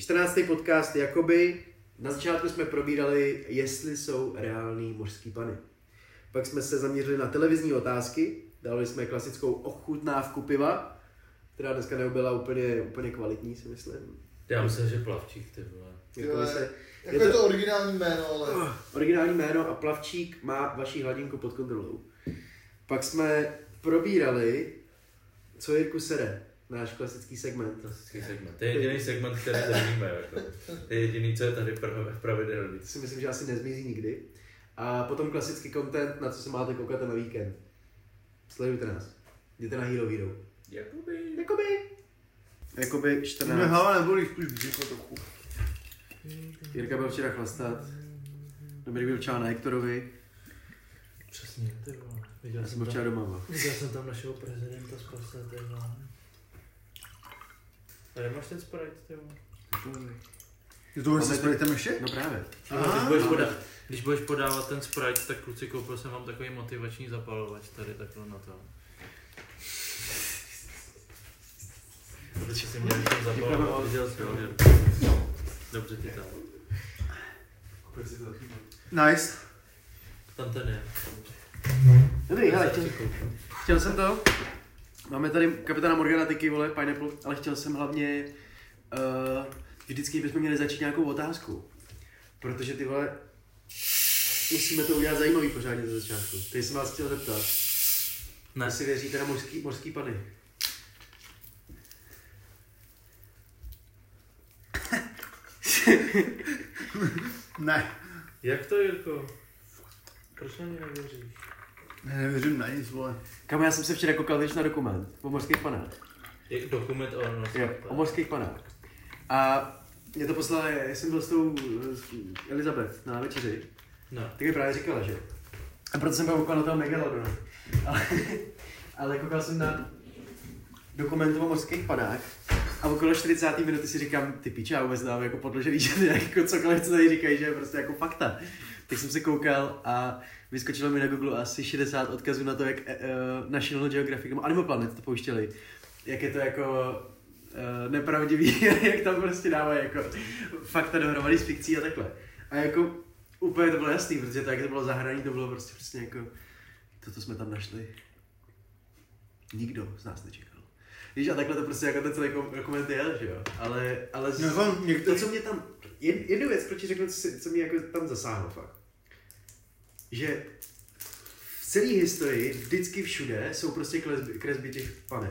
14. podcast Jakoby. Na začátku jsme probírali, jestli jsou reální mořský pany. Pak jsme se zaměřili na televizní otázky, dali jsme klasickou ochutnávku piva, která dneska nebyla úplně, úplně kvalitní, si myslím. Já myslím, že plavčík, ty vole. Jako se, Jako je to originální jméno, ale... Oh, originální jméno a plavčík má vaši hladinku pod kontrolou. Pak jsme probírali, co Jirku sere, náš klasický segment. Klasický segment. To je jediný segment, který držíme. Jako. To je jediný, co je tady prav- pravidelný. To si myslím, že asi nezmizí nikdy. A potom klasický content, na co se máte koukat na víkend. Sledujte nás. Jděte na Hero Hero. Jakoby. Jakoby. Jakoby Mě 14. hlava nebolí, spíš břicho trochu. Jirka byl včera chlastat. Dobrý byl čau na Hektorovi. Přesně, ty vole. Viděl Já jsem byl včera tam, doma. viděl jsem tam našeho prezidenta z Praze, ty vole. A nemáš ten Sprite, ty vole? Je to se Máme- spritem ještě? No právě. No, když, budeš poda- když budeš podávat ten Sprite, tak kluci koupil jsem vám takový motivační zapalovač tady takhle na to. Protože jsem měl ten zapalovač, viděl jsi ho, Dobře ti tam. Nice. Tam ten je. Dobrý, hele, chtěl, chtěl jsem to. Máme tady kapitána Morganatiky, vole, Pineapple, ale chtěl jsem hlavně uh, vždycky bychom měli začít nějakou otázku. Protože ty vole, musíme to udělat zajímavý pořádně ze začátku. Teď jsem vás chtěl zeptat, Ne, jestli věříte na mořský, mořský pany. Ne. jak to Jirko? Proč na ně nevěříš? Ne, nevěřím na nic, vole. Kam já jsem se včera koukal na dokument o mořských panách. Je dokument o Jo, o mořských panách. A mě to poslala, já jsem byl s tou s Elizabeth na večeři, No. tak mi právě říkala, že. A proto jsem byl koukal na toho Megalodona. Ale, ale koukal jsem na dokument o mořských panách a okolo 40. minuty si říkám, ty piče, já vůbec dám jako podložený, že jako cokoliv, co tady říkají, že je prostě jako fakta. Tak jsem se koukal a vyskočilo mi na Google asi 60 odkazů na to, jak uh, National Geographic nebo Animal Planet to pouštěli. Jak je to jako uh, nepravdivý, jak tam prostě dávají jako fakta dohromady s fikcí a takhle. A jako úplně to bylo jasný, protože tak to bylo zahraný, to bylo prostě přesně jako to, co jsme tam našli. Nikdo z nás nečekal. Víš, a takhle to prostě jako ten celý dokument je, že jo. Ale, ale z, No, jako to, některý... co mě tam, jed, jednu věc, proč řeknu, co, co mě jako tam zasáhlo fakt. Že v celé historii vždycky všude jsou prostě kresby, kresby těch panen.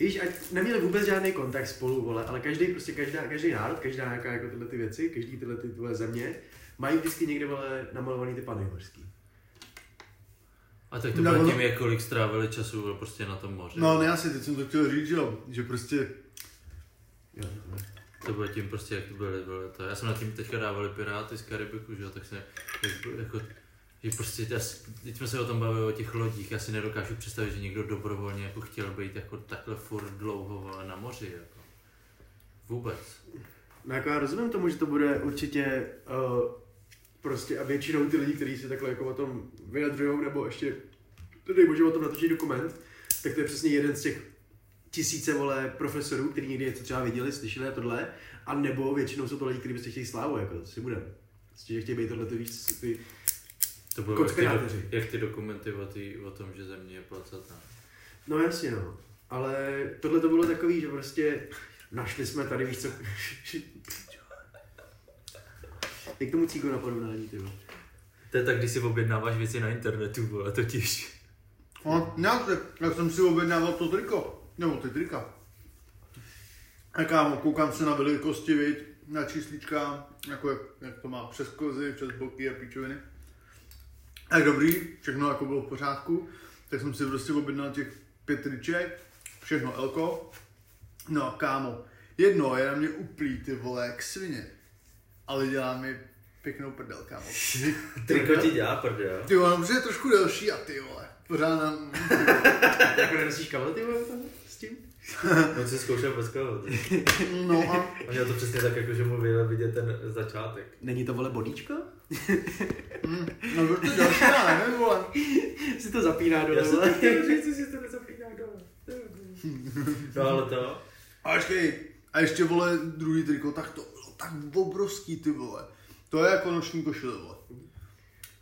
Víš, ať neměli vůbec žádný kontakt spolu, vole, ale každý, prostě každá, každý národ, každá nějaká jako tyhle ty věci, každý tyhle ty tvoje země, mají vždycky někde, vole, namalovaný ty pany horský. A tak to No, ono- tím, jak kolik strávili času vole, prostě na tom moři. No, ne, asi teď jsem to chtěl říct, že že prostě... Jo, no. To bylo tím prostě, jak to byly, byly to. Já jsem na tím teďka dávali Piráty z Karibiku, že jo, tak se, jak, jako, že prostě, já, teď jsme se o tom bavili o těch lodích, já si nedokážu představit, že někdo dobrovolně jako chtěl být jako takhle furt dlouho na moři, jako. Vůbec. No jako já rozumím tomu, že to bude určitě uh, prostě a většinou ty lidi, kteří se takhle jako o tom vyjadřují, nebo ještě, dej bože, o tom natočí dokument, tak to je přesně jeden z těch tisíce vole profesorů, kteří někdy něco třeba viděli, slyšeli a tohle, a nebo většinou jsou to lidi, kteří prostě chtějí slávu, jako to si budeme. Prostě, že chtějí být tohle ty víc, ty, To bylo jak ty, do, jak ty dokumenty o, tý, o tom, že země je placatá. no jasně no. Ale tohle to bylo takový, že prostě našli jsme tady, víš co, jak tomu cíko na porovnání, ty. To je tak, když si objednáváš věci na internetu, vole, totiž. No, ne, tak, jak jsem si objednával to triko, nebo ty trika. A kámo, koukám se na velikosti, viď, na číslička, jako jak, jak to má přes kozy, přes boky a píčoviny. Tak dobrý, všechno jako bylo v pořádku, tak jsem si prostě objednal těch pět triček, všechno elko. No a kámo, jedno je na mě uplý ty vole jak svině, ale dělá mi pěknou prdel, kámo. Triko ti dělá prdel. Ty vole, no, je trošku delší a ty vole, pořád nám, Jako nenosíš kalhoty, vole, tam s tím? On si zkoušel bez kalhot. no a On měl to přesně tak, jako že mu vyjel vidět ten začátek. Není to, vole, bodíčko? Mm, no to je další, já nevím, vole. si to zapíná dole, Já vole. to říct, si to nezapíná dole. No ale to, A počkej, A ještě, vole, druhý triko, tak to bylo tak obrovský, ty vole. To je jako noční košile, vole.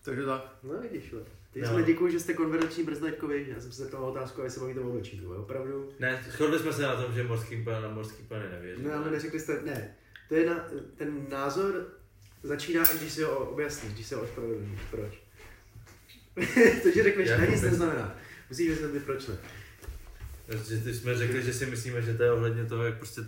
Takže tak. No vidíš, vole. Teď No. jsme děkuji, že jste konverzační brznačkovi. Já jsem se zeptal otázku, jestli bavíte o vole, opravdu. Ne, shodli jsme se na tom, že morským pan na morský pany nevěří. No ale neřekli jste, ne. To je na, ten názor začíná, když si ho objasníš, když se ho ospravedlníš. Proč? to, že řekneš, ne, nic neznamená. Musíš vysvětlit, proč ne. Že ty jsme řekli, že si myslíme, že to je ohledně toho, jak prostě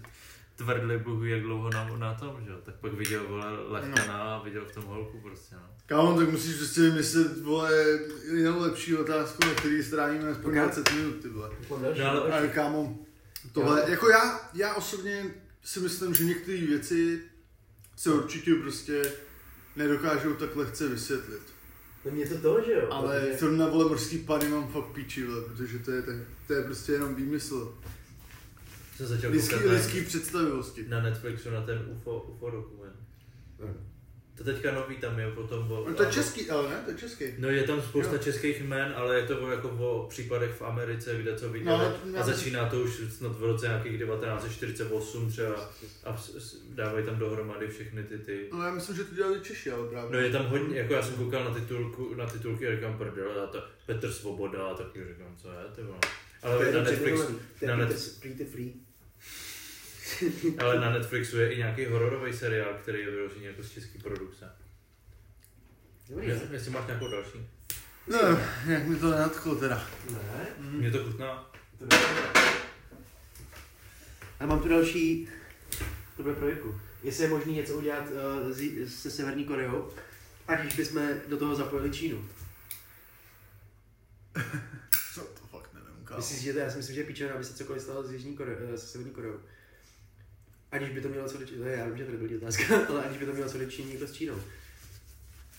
tvrdli bohu, jak dlouho na, na tom, že jo. Tak pak viděl, vole, Lechkana a viděl v tom holku prostě, no. Kámo, tak musíš prostě vymyslet, vole, jinou lepší otázku, na který strávíme aspoň Ok. 20 minut, ty vole. No, ale- kámo, tohle, jako já, já osobně si myslím, že některé věci se určitě prostě nedokážou tak lehce vysvětlit. No mě to to, že jo. Ale protože- to na vole morský pany mám fakt píči, vole, protože to je, tak, to je prostě jenom výmysl. Jsem začal Lidský, koukat na, lidský představivosti. na Netflixu na ten UFO, UFO dokument. No. To teďka nový tam je potom o... No to je český, ale ne, to je český. No je tam spousta Jo. českých jmen, ale je to o, jako o případech v Americe, kde co viděli. No, No, a začíná to už snad v roce nějakých 1948 třeba a dávají tam dohromady všechny ty ty. No já myslím, že to dělali Češi, ale právě. No je tam hodně, jako já jsem koukal na titulku, na titulky a říkám prdele, a to Petr Svoboda a taky říkám, co je, ty vole. To Ale na, Netflix, je na, Peter- net, Peter Free. ale na Netflixu je i nějaký hororový seriál, který je vyložený jako z české produkce. Dobrý. Je- Jestli máš nějakou další. No, jak mi to nenadchlo teda. Ne, Mně to chutná. to bude A mám tu další, to bude pro Jirku. Jestli je možné něco udělat uh, z, se Severní Koreou, aniž bychom do toho zapojili Čínu. Co to fakt nevím, kámo. Myslíš, že to, já si myslím, že je píčená, aby se cokoliv stalo s Jižní Kore, eh, se Severní Koreou. Aniž by to mělo co dočinit, já vím, že to nebyla otázka, ale aniž by to mělo co dočinit někdo s Čínou.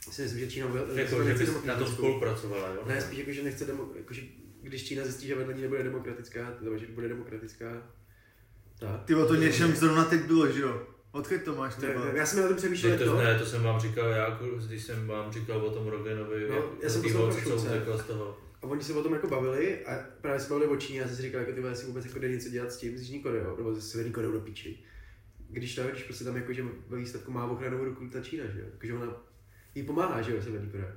Já si myslím, že Čína bude, Jako, že bys na tom spolupracovala, jo? Ne, spíš jako, že nechce, demo, jako, že když Čína zjistí, že vedle ní nebude demokratická, nebo že bude demokratická, tak. Ty vole, to něčem zrovna teď bylo, že jo? Odkud to máš, ty To je- vole? Já jsem na tom přemýšlel, Ne, to, to, ne, to jsem vám říkal já, když jsem vám říkal o tom Roganovi, No, já jsem holce, co utekla z toho. a oni se o tom jako bavili a právě se bavili o Číně a jsem si říkal, jako ty vole, jestli vůbec jako jde něco dělat s tím, s Jižní Koreou, nebo s Severní Koreou do píči. Když to, když prostě tam jako, že ve výsledku má ochranovou ruku ta Čína, že jo, jakože ona jí pomáhá, že jo, Severní Korea.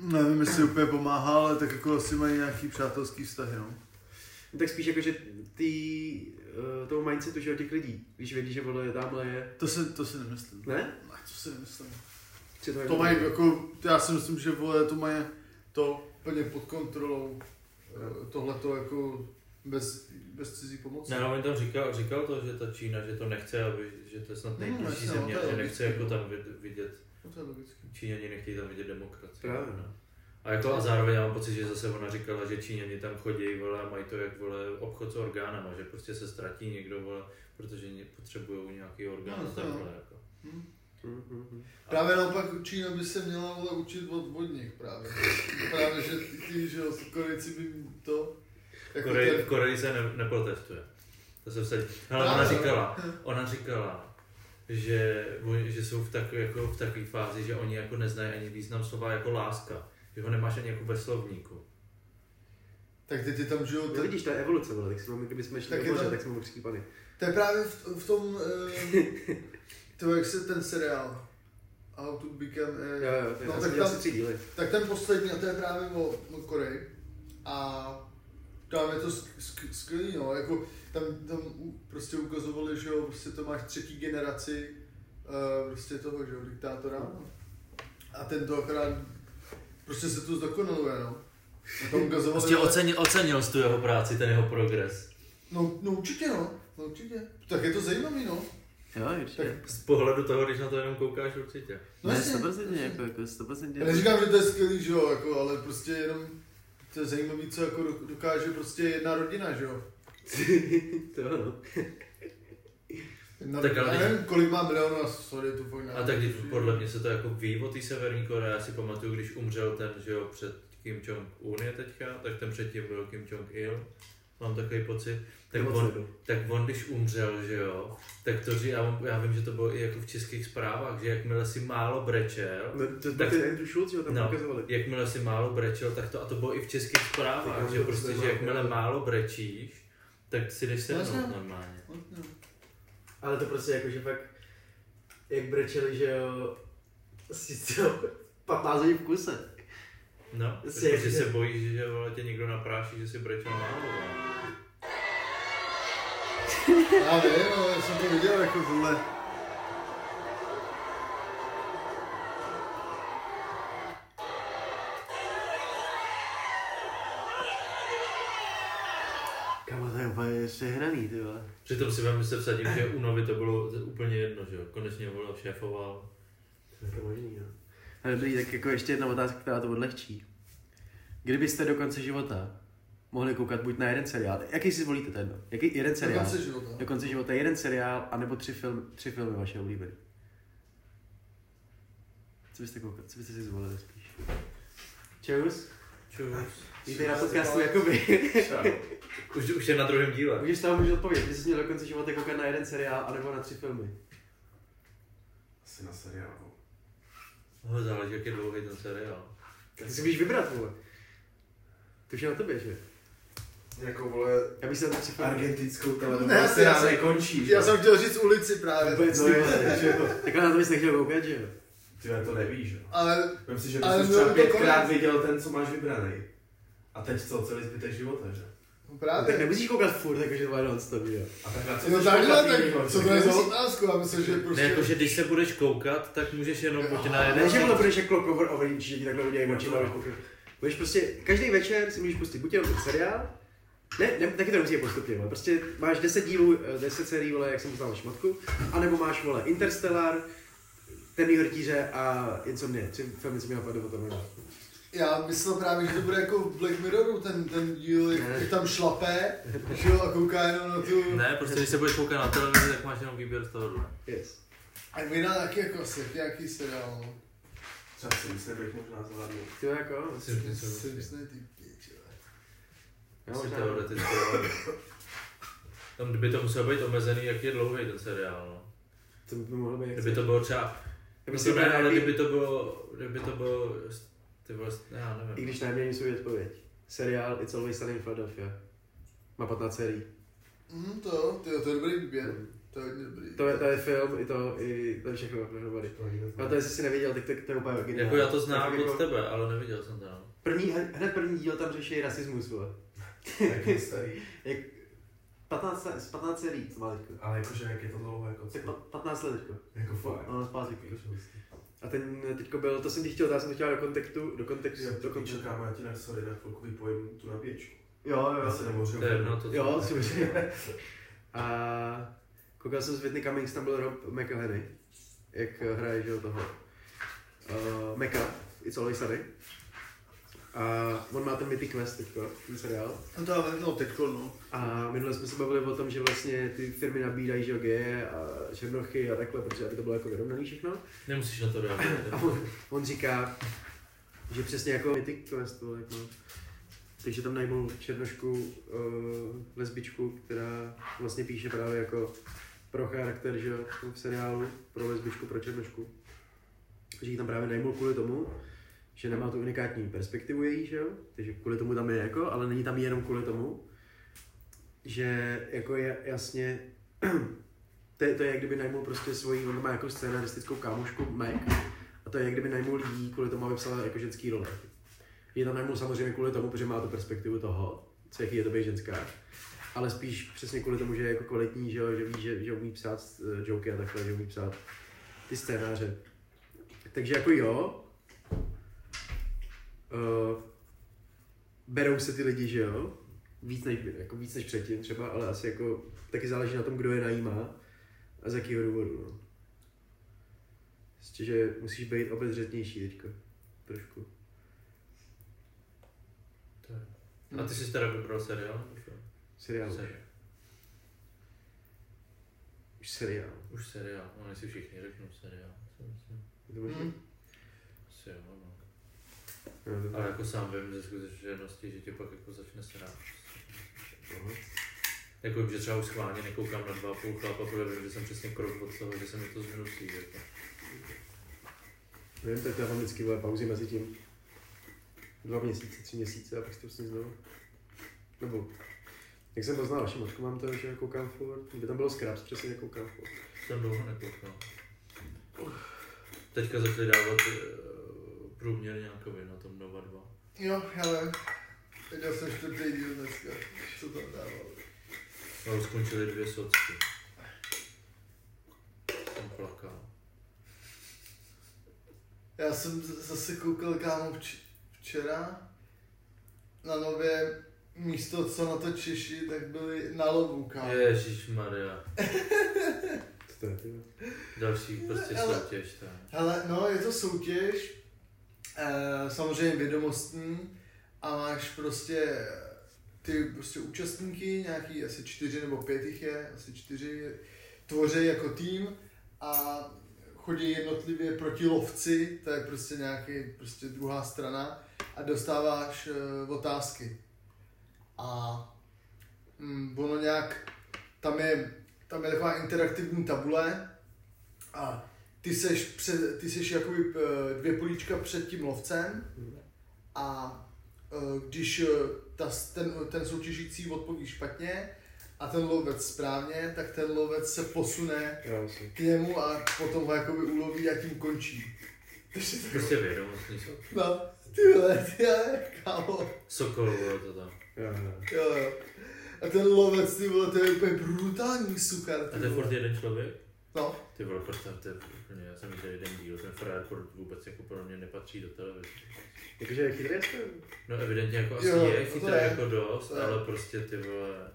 Nevím, jestli úplně pomáhá, ale tak jako asi mají nějaký přátelský vztahy, no. No, tak spíš jako, že ty, uh, toho mindsetu, že jo, těch lidí, když vědí, že vole tamhle je, To si, to si nemyslím. ne? Ne, to si nemyslím. To, To mají jako, já si myslím, že vole, to mají to plně pod kontrolou. Tohle to jako bez, bez cizí pomoci. Ne, no, on tam říkal, říkal to, že ta Čína, že to nechce, aby, že to je snad Hmm, nejbližší no, země, to že nechce jako no. tam vid- vidět, No, to je logické. Číňani nechtějí tam vidět demokracii. Právě. No. A, jako, a zároveň já mám pocit, že zase ona říkala, že Číňani tam chodí, vole, a mají to jak vole, obchod s orgánama, že prostě se ztratí někdo, vole, protože potřebují nějaký orgán No, takhle. jo. Jako. Hm. Mm, mm, mm. Právě naopak Čína by se měla vole, učit od, od nich právě. právě, že ty, ty že jo, Korejci by to... Jako Korej, ten- v Koreji se ne, neprotestuje. To se vsadí. Ale ona Právě. říkala, ona říkala, že, že jsou v, tak, jako v takové fázi, že oni jako neznají ani význam slova jako láska. Že ho nemáš ani jako ve slovníku. Tak ty, ty tam žijou, No tak, vidíš, to je evoluce, vole, tak jsme, kdybychom šli Tak moře, to- tak jsme pany. to je právě v, v tom, uh, to jak se ten seriál, How to Become, uh, Jo, jo, to je, no, tak jsem tam- asi tři díly. tak ten poslední, a to je právě o, o Koreji. A tam je to sk- sk- skvělý, no, jako tam, tam prostě ukazovali, že jo, prostě to máš třetí generaci uh, prostě toho, že jo, diktátora. A ten to akorát, prostě se to zdokonaluje, no. A tam ukazovali, Prostě ocenil, ocenil jsi tu jeho práci, ten jeho progres. no, no určitě, no, no určitě. Tak je to zajímavý, no. Jo, určitě. Z pohledu toho, když na to jenom koukáš, určitě. No ne, jasně, 100% jasně. jako, jako 100%. Já neříkám, že to je skvělý, že jo, jako, ale prostě jenom to je zajímavý, co jako do- dokáže prostě jedna rodina, že jo. to jo, no. Jedna Tak ale nevím, kolik má milionů, a sorry, to fakt A tak když podle mě se to jako ví o té severní Koreji, já si pamatuju, když umřel ten, že jo, před Kim Jong-un je teďka, tak ten předtím byl Kim Jong-il, mám takový pocit, tak on, tak on když umřel, že jo, tak to, že já, já vím, že to bylo i jako v českých zprávách, že jakmile si málo brečel, No, to Tak- ten Andrew Schultz, jo, tam No. ukazovali. jakmile si málo brečel, tak to, a to bylo i v českých zprávách, Tak, že to prostě, prostě že jakmile málo brečíš, tak si jdeš sednout normálně. Ale to prostě jako, že fakt, jak brečeli, že jo, si to 15 hodin v kuse. No, Si protože se bojíš, že vole, tě někdo napráší, že si brečel málo. Já vím, no, já jsem to viděl jako tohle. Kamo, to je úplně sehraný, ty vole. Přitom si vám se vsadím, že u Novy to bylo úplně jedno, že jo. Konečně vole šéfoval. To je to možný, no. Ale dobrý, tak jako ještě jedna otázka, která to odlehčí. Kdybyste do konce života mohli koukat buď na jeden seriál, jaký si zvolíte ten? Jaký jeden seriál? konce života. Do konce života jeden seriál, anebo tři, film, tři filmy vaše oblíbené. Co byste koukat? Co byste si zvolili spíš? Čus? Čus. Víte na podcastu jakoby. Už, už je na druhém díle. Můžeš toho můžu odpovědět, jestli jsi měl do konce života koukat na jeden seriál, anebo na tři filmy. Asi na seriálu. No, záleží, jak je dlouhý ten seriál. Tak ty si můžeš vybrat, vole. To už je na tobě, že? Jako vole, Já bych si na to tři filmy. argentinskou televizi. Ne, já se jsem- nám nekončí, že? Já jsem chtěl říct ulici právě. Vůbec No jo, takhle na to bys nechtěl koukat, že jo? Ty to nevíš, že? Ale Vem si, že bys třeba pětkrát viděl ten, co máš vybraný. A teď co, celý zbytek života, že? No Tak právě. nemusíš koukat furt, jakože to je non-stop, že jo? A tak No takhle, koukat tak co že? to je za otázku? Já myslím, že Ne, prostě... jakože když se budeš koukat, tak můžeš jenom buď na Ne, jeden. že to budeš jak Clock Over že ti takhle udělají oči, pokryt. Budeš prostě, každý večer si můžeš pustit buď jenom ten seriál, ne, ne, taky to nemusí postupně, ale prostě máš 10 dílů, eh, 10 sérií, vole, jak jsem poznal šmatku, anebo máš, vole, Interstellar, Temný hrtíře a Insomnie, tři filmy, co mi napadly o tom Já myslel právě, že to bude jako v Black Mirroru, ten, ten díl, jak, jak tam šlape, že jo, a kouká jenom na tu... Ne, prostě když se budeš koukat na televizi, tak máš jenom výběr z toho. Yes. A vydá taky jako asi, jaký seriál, no. Třeba si myslím, bych možná zvládnul. Ty jako, Simpsony ty pič, jo. já Asi možná, teoreticky, ale- Tam by to muselo být omezený, jak je dlouhý ten seriál, no. to by mohlo být. Kdyby to bylo třeba... Já No to ne, ale nějaký- kdyby to bylo, kdyby to bylo, ty vole, já nevím. I když najméně svou odpověď. Seriál It's Always Sunny in Philadelphia. Má 15 sérií. Mhm, to jo, to, je dobrý výběr. To je hodně dobrý. To je, to je film, i to, i to je všechno dohromady. A to jestli jsi neviděl, tak to, to je úplně originální. Jako já to znám Tak jako od tebe, ale neviděl jsem to. no. První, hned první díl tam řeší rasismus, vole. Jak je starý. Jak 15, z 15 sérií, co má teďko. Ale jakože jak je to dlouho, jako Tak co? pa- 15 let teďko. Jako fakt. Ono zpátky. Hustý. A ten teďko byl, to jsem ti chtěl, já jsem to chtěl do kontextu, do kontextu, Jo, do to kontextu. kámo, já ti na sorry, na chvilku vypojím tu nabíječku. Jo, Já jo. se nemůžu. To je jedno, to Jo, si A koukal jsem z Whitney Cummings, tam byl Rob McElhenney, jak eh, hraje, že jo, toho uh, Meka, It's Always Sunny. A on má ten Mythic Quest teďko, ten seriál. No to ale, no teďko, no. A minule jsme se bavili o tom, že vlastně ty firmy nabírají, že geje a černochy a takhle, protože aby to bylo jako vyrovnaný všechno. Nemusíš na to A reagovat. on, on říká, že přesně jako Mythic Quest, vole, jak no. Takže tam najmou černošku uh, lesbičku, která vlastně píše právě jako pro charakter, že jo, v seriálu, pro lesbičku, pro černošku. Takže ji tam právě najmul kvůli tomu, že nemá tu unikátní perspektivu její, že jo, takže kvůli tomu tam je jako, ale není tam jenom kvůli tomu, že jako je jasně, to je, to je jak kdyby najmul prostě svoji, on má jako scénaristickou kámošku Meg, a to je jak kdyby najmul jí kvůli tomu, aby psala jako ženský role. Je tam najmul samozřejmě kvůli tomu, protože má tu perspektivu toho, co jaký je to být ženská. Ale spíš přesně kvůli tomu, že je jako kvalitní, že, jo, že ví, že, že umí psát uh, joky a takhle, že umí psát ty scénáře. Takže jako jo, uh, berou se ty lidi, že jo, víc než, jako víc než předtím třeba, ale asi jako taky záleží na tom, kdo je najímá a z jakého důvodu, no. Prostě, že musíš být obezřetnější teďka. Trošku. A ty jsi teda vybral seriál? Seriál. už. Seriál. Už seriál. Už seriál, oni si všichni řeknou seriál. si myslím. Je to možné? Hmm. Asi jo, no. To- Ale jako sám vím ze skutečnosti, že tě pak jako začne srát. Aha. Jako, že třeba už schválně nekoukám na dva půl chlapa, protože vím, že jsem přesně krok od toho, že se mi to zhnusí. Jako. Nevím, tak já mám vždycky pauzy mezi tím. Dva měsíce, tři měsíce a pak si to vlastně znovu. Nebo Jak jsem poznal vaši matku, mám to, že koukám furt, kdyby tam bylo Scraps, přesně koukám furt. Jsem dlouho nekoukal. Teďka začali dávat eh, průměr nějakově na tom Nova 2. Jo, hele, viděl jsem čtvrtý díl dneska, co tam dával. A už skončily dvě socky. Jsem plakal. Já jsem zase koukal kámo vč- včera na nově místo, co na to Češi, tak byli na lovu, kámo. Ježíš Maria. Co to je, ty? vole? Další prostě Ale- soutěž. Tak. Hele, no je to soutěž, eh, samozřejmě vědomostní a máš prostě ty prostě účastníky, nějaký asi čtyři nebo pět jich je, asi čtyři, tvoří jako tým a chodí jednotlivě proti lovci, to je prostě nějaký, prostě druhá strana a dostáváš eh, otázky. A mm, ono nějak, tam je, tam je taková interaktivní tabule a ty seš, před, ty seš jakoby eh, dvě políčka před tím lovcem a eh, když eh, ta, ten, ten soutěžící odpoví špatně a ten lovec správně, tak ten lovec se posune myslím. k němu a potom ho jakoby uloví a tím končí. Takže to Prostě vědomostní jsou. No, ty vole, ty vole, kámo. Sokol, bylo to tam. Jo, jo. A ten lovec, ty vole, to je úplně brutální sukar, A ty to je furt jeden člověk? No, Ty vole, představ, to je úplně, já jsem viděl jeden díl, ten furt vůbec jako podle mě nepatří do televize. Jakože chytrý jste? No evidentně jako asi Jo, je to chytrý je. jako dost, To je. ale prostě ty vole,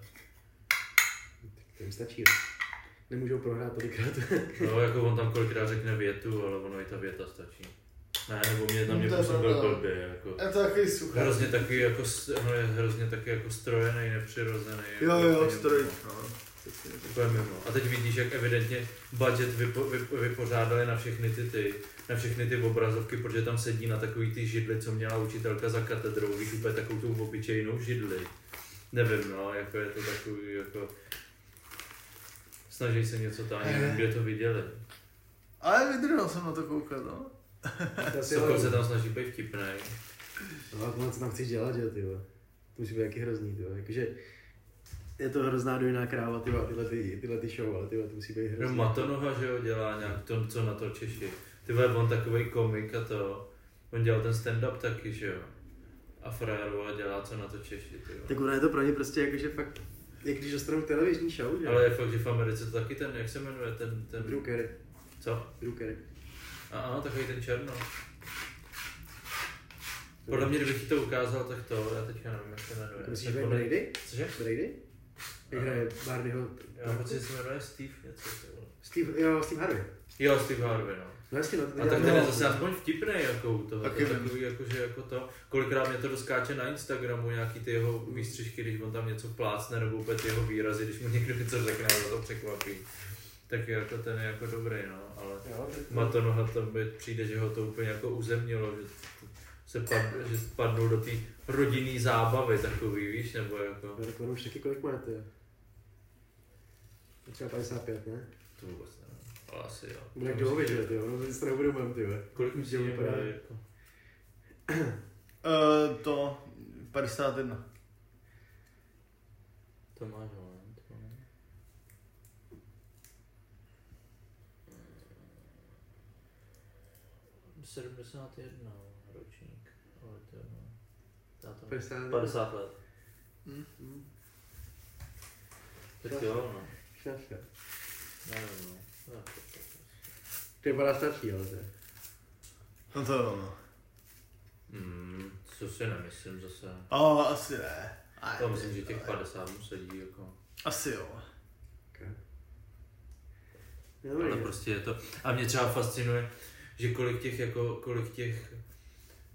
To jim stačí. Nemůžou prohrát tolikrát. no jako on tam kolikrát řekne větu, ale ono i ta věta stačí. Ne, nebo mě na No, mě působil blbě, jako. je to takový sukar. Hrozně takový jako, no je hrozně taky jako strojený, nepřirozený. Jo, jako jo, stroj. No. Úplně mimo. A teď vidíš, jak evidentně budget vypo, vypo, vypořádali na všechny ty, ty, na všechny ty obrazovky, protože tam sedí na takový ty židli, co měla učitelka za katedrou, víš, úplně takovou tu obyčejnou židli. Nevím, no, jako je to takový, jako... Snaží se něco tam, nevím, kde to viděli. Ale vydržel jsem na to koukat, no. Sokol se tam snaží být vtipnej. No a tohle, co tam chceš dělat, že jo, ty. To musí být jaký hrozný, ty. Jakože je to hrozná dojná kráva, ty vole, tyhle, ty, tyhle ty show, ale ty vole, to musí být No hrozný. Matonoha, že jo, dělá nějak to, co na to Češi. Ty vole, on takový komik a to, on dělal ten stand-up taky, že jo. A frajer, vole, dělá co na to Češi, ty vole. Tak ono je to pro ně prostě jakože fakt, jak když dostanou televizní show, že jo. Ale je fakt, že v Americe to taky ten, jak se jmenuje, ten, ten, Drew Carey. co? Drew Carey. A ano, takový ten černo. Podle mě, kdybych ti to ukázal, tak to, já teďka nevím, jak se jmenuje. To myslíš, že Brady? Cože? Brady? Jak hraje Barneyho? Já pocit, že se jmenuje Steve něco. Steve, jo, Steve Harvey. Jo, Steve Harvey, no. No jasně, no, to A tak ten je no. zase aspoň vtipný jako u toho, Taky to takový jako, že jako to, kolikrát mě to doskáče na Instagramu, nějaký ty jeho výstřižky, když on tam něco plácne, nebo úplně ty jeho výrazy, když mu někdo něco řekne, a to překvapí. Tak jako ten je jako dobrý, no, ale Jo, tak to- by přijde, že ho to úplně jako uzemnilo, že se pad, že spadnul do té rodinný zábavy takový, víš, nebo jako, Jo, tak ono už taky kolik má, ty jo. Třeba 55, ne? to vůbec nevím, ale asi jo. Bude jak Jovovi, že jo, ty jo, no to nebudu mám, ty jo. Kolik myslíš, že vypadá? bude jako? Uh, to 51. To máš, moment, moment. Hmm. 71 ročník, ale to je Táta. 50. 50 let. Tak jo, no. no. Je vypadá starší, ale to je. No to jo, no. Hmm, co si nemyslím zase. O, asi ne. Aj, To myslím, že těch ale- 50 mu sedí jako. Asi jo. Okay. No, Ale prostě je to. A mě třeba fascinuje, že kolik těch, jako, kolik těch,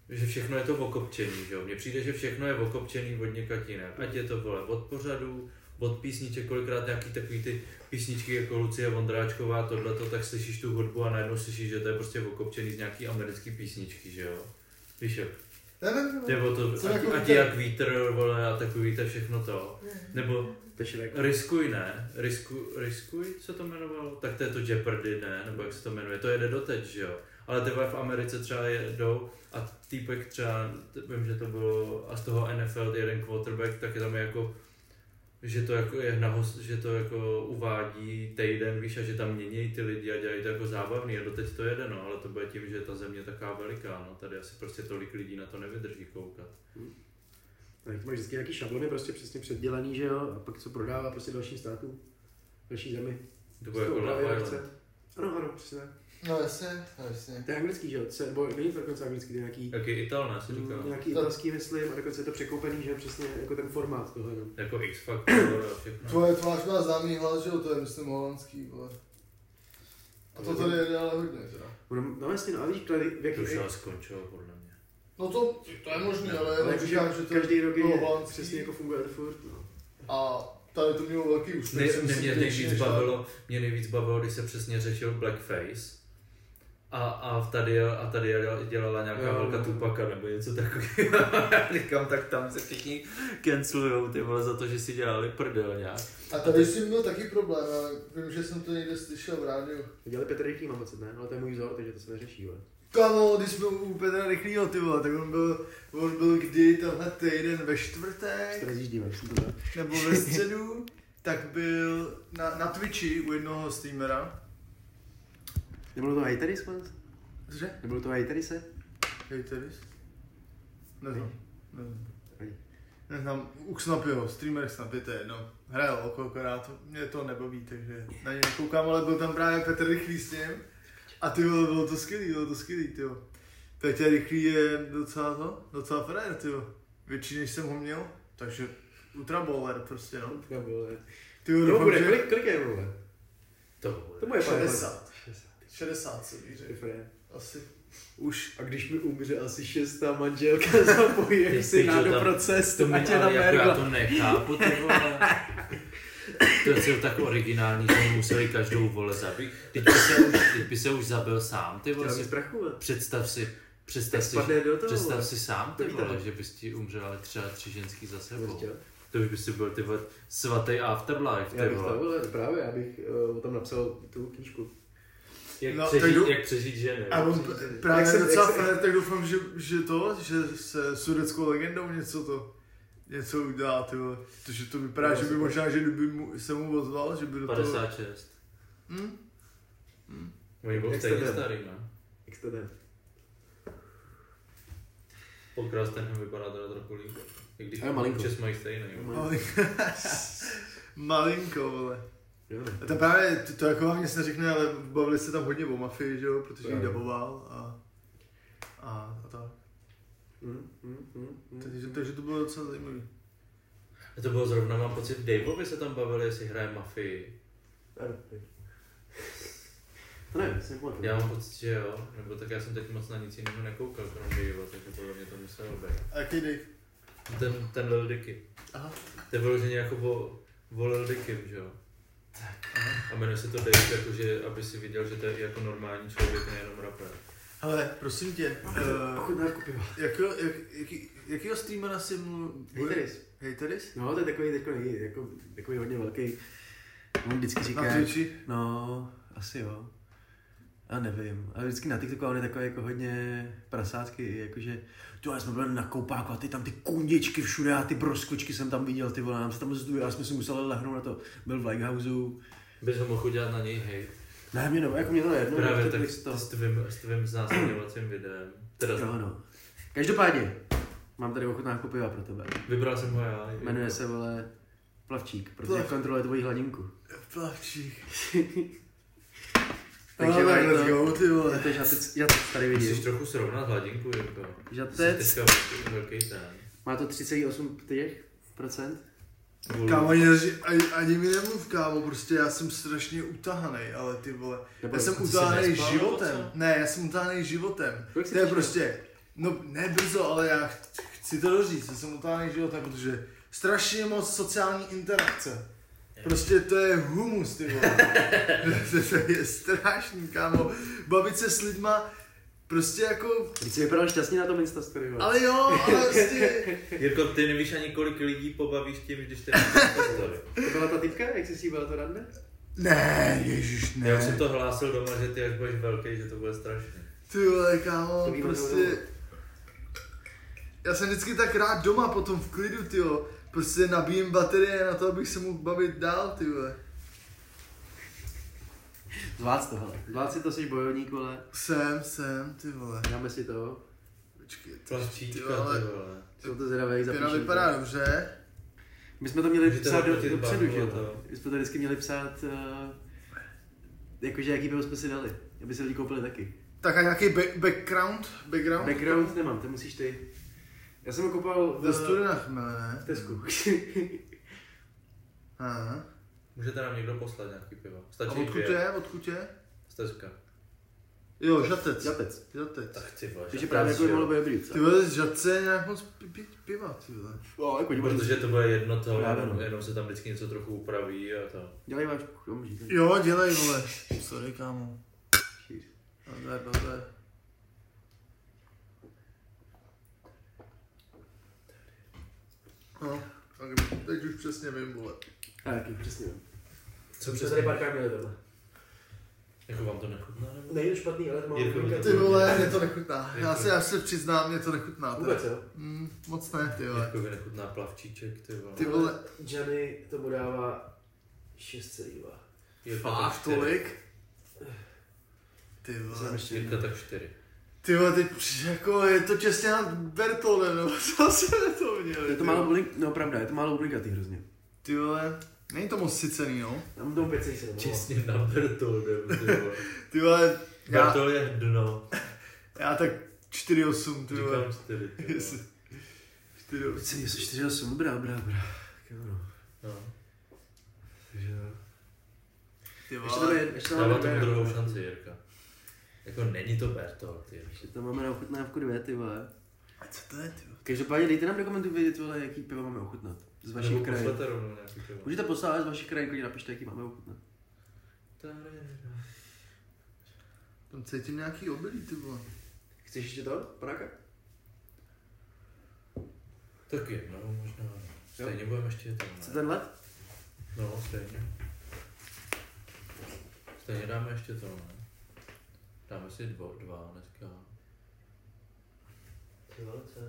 že všechno je to okopčený, že jo. Mně přijde, že všechno je okopčený od někať jinak. Ať je to, vole, od pořadu, od písniček, kolikrát nějaký takový ty písničky jako Lucie Vondráčková, tohleto, tak slyšíš tu hudbu a najednou slyšíš, že to je prostě okopčený z nějaký americký písničky, že jo. Víš jak? No. Nebo to, Co ať, jako ať jak vítr, vole, a takový to všechno to. Nebo. Riskuj ne, Risku, Riskuj se to jmenovalo? Tak to je to Jeopardy ne, nebo jak se to jmenuje, to jede doteď, že jo. Ale ty v Americe třeba jedou a týpek třeba, vím, že to bylo, a z toho NFL jeden quarterback, tak je tam jako že to jako je na host, že to jako uvádí týden, víš, a že tam mění ty lidi a dělají to jako zábavný a doteď to jede, no, ale to bude tím, že ta země je taková veliká, no, tady asi prostě tolik lidí na to nevydrží koukat. Tak máš vždycky nějaký šablony prostě přesně předdělaný, že jo, a pak co prodává prostě dalším státům, další zemi. To bude jako. Ano, ano, přesně tak. No jasně, no jasně. To je anglický, že jo, nebo není to dokonce anglický, to je nějaký, Jaký Ital, ne, si říkal. mm, nějaký italský, myslím, a dokonce je to překoupený, že jo, přesně jako ten formát toho, no. Jako X Factor a všechno. Tvoje tvář má známý hlas, že jo, to je myslím holandský, vole. A to tady jede ale hodně, teda. No, no jasně, no a víš, tady, v To jaký, už ale skončilo, podle mě. No to, to je možný, ale ale jenom jakože říkám, že to každý rok je přesně jako funguje to furt, no. A tady to mělo velký úspěch. Ne, mě nejvíc bavilo, mě nejvíc bavilo, když se přesně řešil blackface. A, a tady, a tady dělala nějaká Jo, velká no. tupaka nebo něco takového. Já říkám, tak tam se všichni cancelujou ty vole za to, že si dělali prdel nějak. A tady jsem měl taky problém, ale vím, že jsem to někde slyšel v rádiu. Dělali Petr Rychlý, mám pocit, ne? Ale to je můj vzor, takže to se neřeší, jo. Kamo, když jsme u Petra Rychlýho, ty vole, tak on byl, on byl kdy tenhle týden ve čtvrtek, To to dal. nebo ve středu, tak byl na, na Twitchi u jednoho streamera. Nebylo to Hateris, man? Cože? Nebylo to Haterise? Hej, Teris? Neznám. Neznám. Neznám, u Snapyho, streamer Snapy, to je jedno. Hraje oko, akorát mě to nebaví, takže na něj nekoukám, ale byl tam právě Petr Rychlý s ním. A ty vole, bylo to skvělý, bylo to skvělý, ty jo. Petr Rychlý je docela to, docela frajer, ty jo. Větší než jsem ho měl, takže ultra baller prostě, no. To bylo, Ty jo, to doufám, bude, že... kolik, kolik je, vole? To To bude 60. 60. 60 se asi. Už. A když mi umře asi šestá manželka, zapojí Ty si na do tam- proces, to mi, tě na jako já to nechápu, ty vole. To je tak originální, že museli každou vole zabít. Teď by se už, teď by se už zabil sám, ty vole. Si, vole. představ si, představ si, toho, představ vole. si sám, ty vole, že bys ti umřela třeba tři ženský za sebou. To už by si byl ty vole svatý afterlife, Já ty bych to, vole. vole, právě, já bych uh, o tom napsal tu knížku. Jak, No, přežít, jdu- jak přežít ženy. A on Jak právě se- docela jak se- frajer, tak doufám, že, že to, že se sudeckou legendou něco to, něco udělá, ty vole. Protože to vypadá, že by možná, že kdyby mu, se mu ozval, že by do toho... 56. Hm? Oni byl Jak stejně den? starý, no. Jak jste ten? Podcast ten vypadá teda trochu líp. I když Ale malinko. čes mají stejný. Malinko, Malinko, vole. Jo, A to právě, to, to jako hlavně se neřekne, ale bavili se tam hodně o mafii, že jo, protože ji Jo. daboval a, a, a tak. Mm, mm, mm, mm. Takže, takže to bylo docela zajímavé. A to bylo zrovna, mám pocit, Daveovi se tam bavili, jestli hraje mafii. Ano. To nevím. Já mám pocit, že jo, nebo tak já jsem teď moc na nic jiného nekoukal, krom Davea, takže podle mě to muselo být. A jaký Dave? Ten, ten Lil Dicky. Aha. To je vyloženě jako o, o Lil že jo. A jmenuje se to Dave, jakože, aby si viděl, že to je jako normální člověk, nejenom rapper. Ale prosím tě, uh, Ochutnávku piva. jaký, jak, jaký, jakýho streamera si mluvil? Hateris. Hateris? No, to je takový, takový, jako, takový hodně velký. On vždycky říká, Na Twitchi? no, asi jo. Já nevím, ale vždycky na TikToku on je takový jako hodně prasácky, jakože tu já jsme byli na koupáku a ty tam ty kundičky všude a ty broskočky jsem tam viděl, ty vole, nám se tam zduje, já jsme si museli lehnout na to, byl v Lighthouseu. Bys ho mohl udělat na něj hate. Ne, mě no, jako mě to je jedno, Právě tak to- s tvým, s tvým znásilňovacím videem. Teda Jo, no. Každopádně, mám tady ochutnávku piva pro tebe. vybral jsem ho já. Jmenuje se, vole, Plavčík, protože Plav- kontroluje tvoji hladinku. Plavčík. Takže no, tak je let's to- go, ty Je vole. to žatec, já to tady Musíš vidím. trochu srovnat hladinku, Jirko. Žatec, Jsi teďka velký ten. má to 3,8 těch procent. Kámo, ani, ani, ani mi nemluv, kámo, prostě já jsem strašně utahaný, ale ty vole. Nebo Já jsem utahaný životem. co? Ne, já jsem utahaný životem. Kolik To je prostě, no ne brzo, ale já ch- chci to doříct, já jsem utahaný životem, protože strašně moc sociální interakce. Prostě to je humus, ty vole. to, to je strašný, kámo. Bavit se s lidma, prostě jako, Když jsi vypadal šťastně na tom Instastory, vole. ale jo, ale prostě, Jirko, ty nevíš ani kolik lidí pobavíš tím, když ty story. To byla ta typka, jak jsi s ní byla to rande? ne, ježiš, ne. Já už jsem to hlásil doma, že ty až budeš velký, že to bude strašné. Ty vole, kámo, To prostě... Já jsem vždycky tak rád doma potom v klidu, tyjo. Prostě nabíjím baterie na to, abych se mohl bavit dál, ty vole. Zvládz to, hele. Zvládz si to, jsi bojovník, vole. Jsem, jsem, ty vole. Dáme si to. Počkej, ty, Plavčíčka, ty ty vole. vole. Jsou to zvědavé, Pěna zapíšem vypadá to. dobře. My jsme to měli Můžete psát do, dopředu, že jo? to? My jsme to vždycky měli psát, uh, jakože jaký pivo jsme si dali, aby se lidi koupili taky. Tak a nějaký back, background? Background? Background nemám, to musíš ty. Já jsem ho koupal Ve v, studinách chmele, ne? v Tesku. Aha. Můžete nám někdo poslat nějaký pivo. A Stačí odkud dvě. je? Odkud je? Stezka. Jo, žatec. Žatec. Žatec. Tak ty vole. Takže žatec, právě jako že by mohlo být dobrý, co? Ty vole, z žatce je nějak moc pi- piva, ty vole. No, jako Protože to bude jedno to, jenom, no. jenom se tam vždycky něco trochu upraví a to. Dělej můžeš. Jo, dělej, vole. Sorry, kámo. Cheers. Nazdar, nazdar. No, tak teď už přesně vím, vole. A jaký, přesně vím. Co jsme tady párkrát měli tohle. Jako vám to nechutná nebo? Nejde špatný, ale to má Jirko, to Ty vole, mě to nechutná. Já se, já se přiznám, mě to nechutná. teda. Vůbec, jo? Mm, moc ne, ty vole. Jako nechutná plavčíček, ty vole. Ty vole, Johnny tomu dává 6,2. Jirka fakt tolik? Ty Jsem vole. ještě Jirka tak čtyři. Ty vole, teď jako je to těsně nad Bertolem, nebo co jsme to měli? Je to málo vole. blink, no pravda, je to málo blinkatý hrozně. Ty vole, není to moc sycený, no. Já mám tomu 5,7. Čistě na Bertoldem, ty vole. Ty vole, já, Bertol je dno. já tak 4,8, ty vole. Říkám čtyři, ty vole. Jestli- 4,8. 4,8, dobrá, dobrá, dobrá. Tak jo, no. No. Takže jo. Ty Ještě tam vole. je, ještě tam Dává máme tomu druhou jako. šanci, Jirka. Jako není to Bertol, ty. Ještě tam máme na ochutnávku dvě, ty vole. A co to je, ty vole? Každopádně dejte nám do komentů vědět, vole, jaký pivo máme ochutnat. Z vašich krajů. pošlete rovnou nějaký pivo. Můžete poslat, z vašich krajů, klidně napište, jaký máme ochutnat. Tam cítím nějaký obilí, ty vole. Chceš ještě to, panáka? Tak jednou možná. Stejně budeme ještě tam. Chce ne? tenhle? No, stejně. Stejně dáme ještě to, ne? Dáme si dvo, dva dneska. Ty vole, co?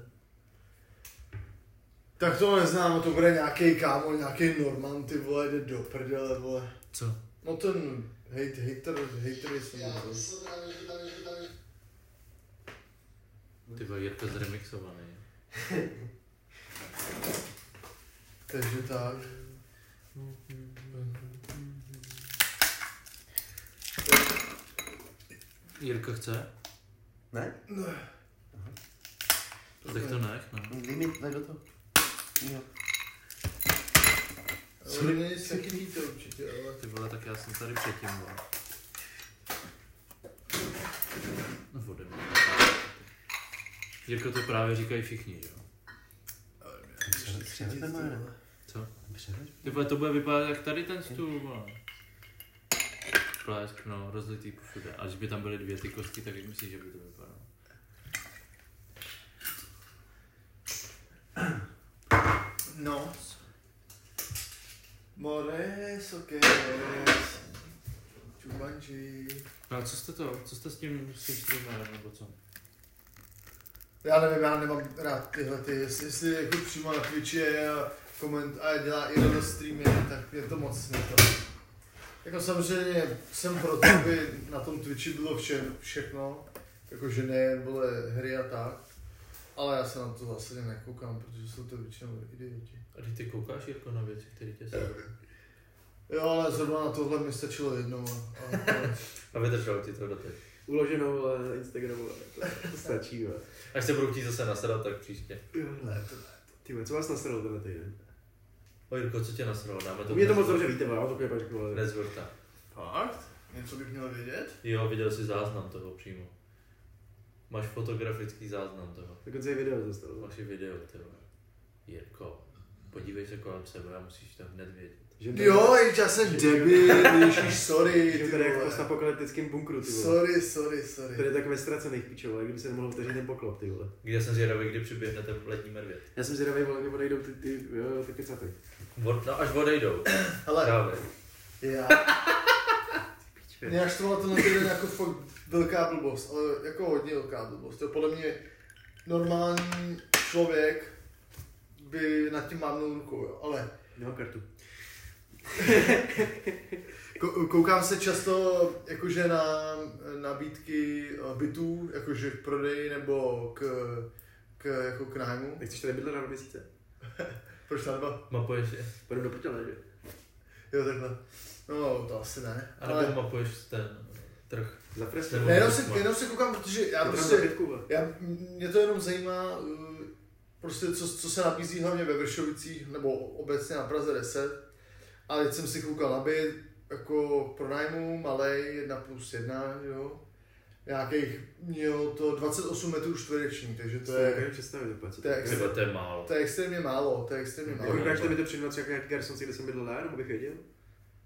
Tak to neznám, to bude nějaký kámo, nějaký Norman, ty vole, jde do prdele, vole. Co? No ten hate, hater, hater jsem to. Ty vole, Jirka zremixovaný. Takže tak. Jirka chce? Ne? Tak to nech, no. Dej mi, daj do toho. Jo. Ale není se chytíte určitě, ale... Ty vole, tak já jsem tady předtím, vole. No vody. Jirko, to právě říkají všichni, že jo? Ne? Co? Přehled? Ty vole, to bude vypadat jak tady ten stůl, vole. Plesk, no, rozlitý všude. A když by tam byly dvě ty kosti, tak jak myslíš, že by to vypadalo? No. Mores, okés. Čumanči. No a co jste to, co jste s tím, s tím streamerem, nebo co? Já nevím, já nemám rád tyhle ty, jestli, jestli jako přímo na Twitchi je a koment a dělá i na streamy, tak je to moc to. Jako samozřejmě jsem pro to, aby na tom Twitchi bylo vše, všechno, jakože nejen vole hry a tak, ale já se na to zase nekoukám, protože jsou to většinou idioti. A když ty koukáš, Jirko, na věci, které tě se... Jo, ale zrovna na tohle mi stačilo jednou a, a A vydržel ti to doteď. Uloženou na Instagramu, ale to, to stačí. Až se budou chtít zase nasadat, tak příště. ne, to ne. Ty co vás nasralo tenhle týden? O Jirko, co tě nasralo? Dáme to mě to moc dobře víte, já to pak řeknu, ale... Dnes vrta. Fakt? Něco bych měl vědět? Jo, viděl jsi záznam toho přímo. Máš fotografický záznam toho. Dokonce i video dostal. Máš i video, ty vole. Jirko, podívej se kolem sebe a musíš to hned vědět. Že Jo, já jsem debil, ježiš, sorry, Že ty tady jako v vole. postapokalyptickém bunkru, ty vole. Sorry, sorry, sorry. Tady je tak ve ztracených pičo, vole, kdyby se nemohl otevřít ten poklop, ty vole. Kde jsem zvědavý, kdy přiběhne ten letní medvěd. Já jsem zvědavý, vole, kdy odejdou ty, ty, jo, ty kecaty. No až odejdou. Hele, Právě. já... Mě až tohle tenhle týden jako fakt velká blbost, ale jako hodně velká blbost. To je podle mě normální člověk by nad tím mávnul rukou, jo. ale No, kartu. Ko- Koukám se často jakože na nabídky eh, bytů, jakože k prodeji nebo k, k, jako k nájmu. Nechceš tady bydlet na dva měsíce? Proč na dva? Mapuješ je? Půjdu do prdele, že? Jo, takhle. No, to asi ne. A nebo Ale mapuješ ten trh. Za ne, jenom, se, jenom se koukám, protože já Já prostě... pětku, já, mě to jenom zajímá, uh, prostě co, co se nabízí hlavně ve Vršovicích, nebo obecně na Praze 10. A teď jsem si koukal na byt, jako pro nájmu, malej, 1 plus 1, jo. Nějakých, mělo to 28 metrů čtvereční, takže to je, je představit úplně. co to je Třeba to je málo. to je extrémně málo, to je extrémně Jako málo. dokážete mi to přirovnat třeba k nějaký Garsonci, kde jsem bydlel já, nebo bych věděl?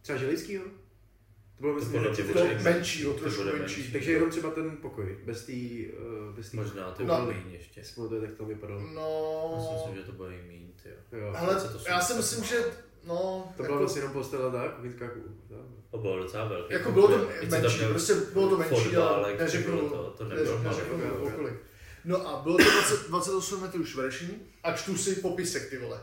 Třeba Želejskýho? To bylo myslím, To tři- menší, o To trošku menší. menší. Takže jenom třeba ten pokoj, bez té... Uh, bez tý... Možná to No. bude méně ještě. Jestli to je, tak to vypadalo. Si No, myslím, že to bude i méně, jo. Jo. ale 28 já si myslím, že, no, To byla vlastně jenom postele tak, kuchyňská kuchyňka. To bylo docela velký. jako bylo to menší, prostě bylo to menší, ale neřeknu, to, to nebylo neřeknu. No a bylo to 20, 28 metrů čtvereční a čtu si popisek, ty vole.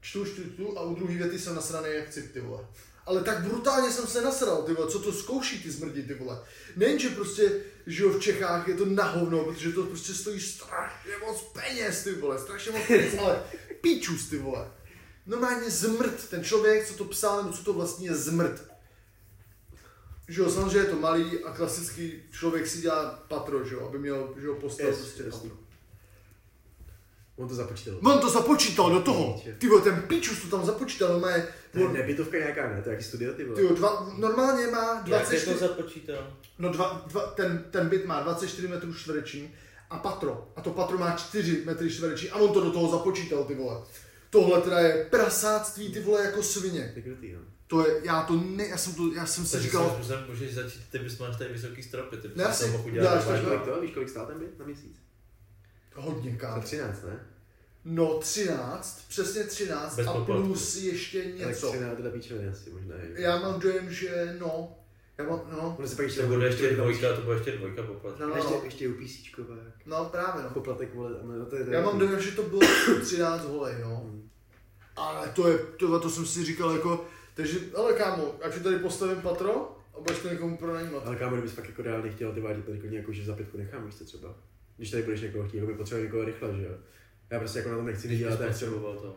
Čtu, čtu, čtu a u druhé věty jsem nasraný jak cip, ty vole. Ale tak brutálně jsem se nasral, ty vole, co to zkouší ty zmrdi, ty vole. Nejenže prostě, že jo, v Čechách je to na hovno, protože to prostě stojí strašně moc peněz, ty vole, strašně moc peněz, ale píčus, ty vole. Normálně zmrt, ten člověk, co to psal, nebo co to vlastně je zmrt. Že jo, samozřejmě je to malý a klasický člověk si dělá patro, že jo, aby měl, že jo, postel Yes, prostě jasný. patro. On to započítal. On to započítal do toho. Ty vole, ten píčus to tam započítal, no je, To je nebytovka nějaká, ne? To je jaký studio, ty vole. ty jo, dva, normálně má Jak 24, jsi to započítal? no dva, dva, ten, ten byt má 24 metrů čtvereční a patro. A to patro má 4 metry čtvereční a on to do toho započítal, ty vole. Tohle teda je prasáctví, ty vole, jako svině. To je krutý, no. To je, já to ne, já jsem to, já jsem si Takže říkal, si myslím, můžeš začít, ty bys máš tady vysoký stropy, ty bys Ne, to mohl udělat. normálně. kolik to? Víš, kolik stál ten byt na měsíc? hodně kámo. 13, ne? No 13, přesně 13 Bez a poplatku. plus ještě něco. 13 teda píčoviny asi možná. je. Já mám dojem, že no, já mám, no, Ono se pak ještě To bude ještě to- dvojka, to bude ještě dvojka poplat. no, no, ještě, ještě UPCčková. no právě no. Poplatek, vole, no, to je Já mám dojem, že to bylo 13 holej, no. Hmm. Ale to je, to, to jsem si říkal jako, takže, ale kámo, ať si tady postavím patro a budeš to někomu pronajímat. Ale kámo, kdybys fakt jako reálně chtěl, ty vádět tady jako nějakou, že za pětku nechám, víš co třeba. Když tady budeš někoho chtít, by potřeboval někoho rychle, že jo. Já prostě jako na tom nechci Když bys vydělat, já chci potřeboval to.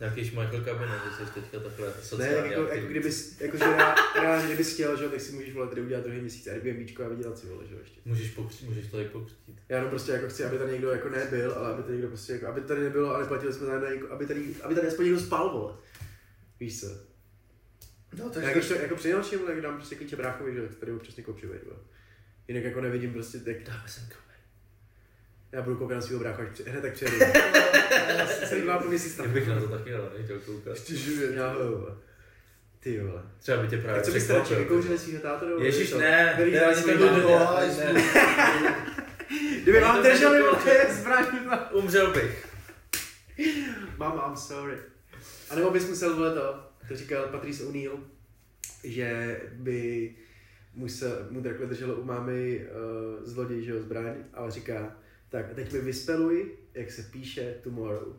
Nějaký šmajchl kabinet, že jsi teďka takhle Ne, sociálně jako, jako aktivní. kdybys, jako že reál- reálně kdybys chtěl, že tak si můžeš volat tady udělat druhý měsíc Airbnbčko a vydělat si vole, že jo, ještě. Můžeš, pokřít, můžeš to i pokřtít. Já jenom prostě jako chci, aby tady někdo jako nebyl, ale aby tady někdo prostě jako, aby tady nebylo, ale platili jsme tady, jako, aby tady, aby tady aspoň někdo spal, vole. Víš co? No, Já když to jako přinalším, tak dám prostě klíče bráchovi, že tak tady občas někoho přivejdu. Jinak jako nevidím prostě, tak Dáme sem kameru. Já budu koukat na svého brácha, až hned tak přijedu. Celý dva po měsíc Já tam. bych na to taky ale nechtěl koukat. Ještě živě. Já. Ty vole. Třeba by tě právě Tak co byste radši překvapil. vykouřili svýho tátu? Ježíš, to? ne, Který ne, ani svůj to tátu? ne. No, ale Kdyby vám drželi zbraň, Umřel bych. Mama, I'm sorry. A nebo bys musel vole to, to říkal Patrice O'Neill, že by musel, mu takhle drželo u mámy uh, zloděj, že jo, zbraň, ale říká, tak a teď mi vyspeluj, jak se píše tomorrow.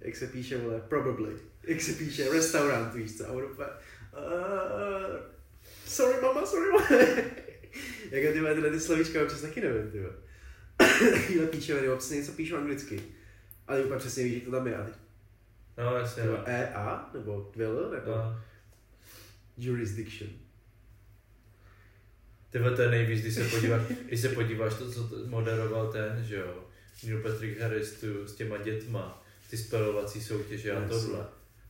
Jak se píše, vole, probably. Jak se píše restaurant, víš co, a on úplně, uh, sorry mama, sorry mama. jako ty tyhle ty slovíčka občas taky nevím, ty. Takovýhle píčeviny, občas něco píšu anglicky. Ale úplně přesně víš, že to tam je. A teď No, jasně. nebo No. EA, nebo dwell, nebo No. jurisdiction. Tyhle to je nejvíc, když se podíváš, když se podíváš to, co moderoval ten, že jo, Neil Patrick Harris tu s těma dětma, ty spelovací soutěže a tohle.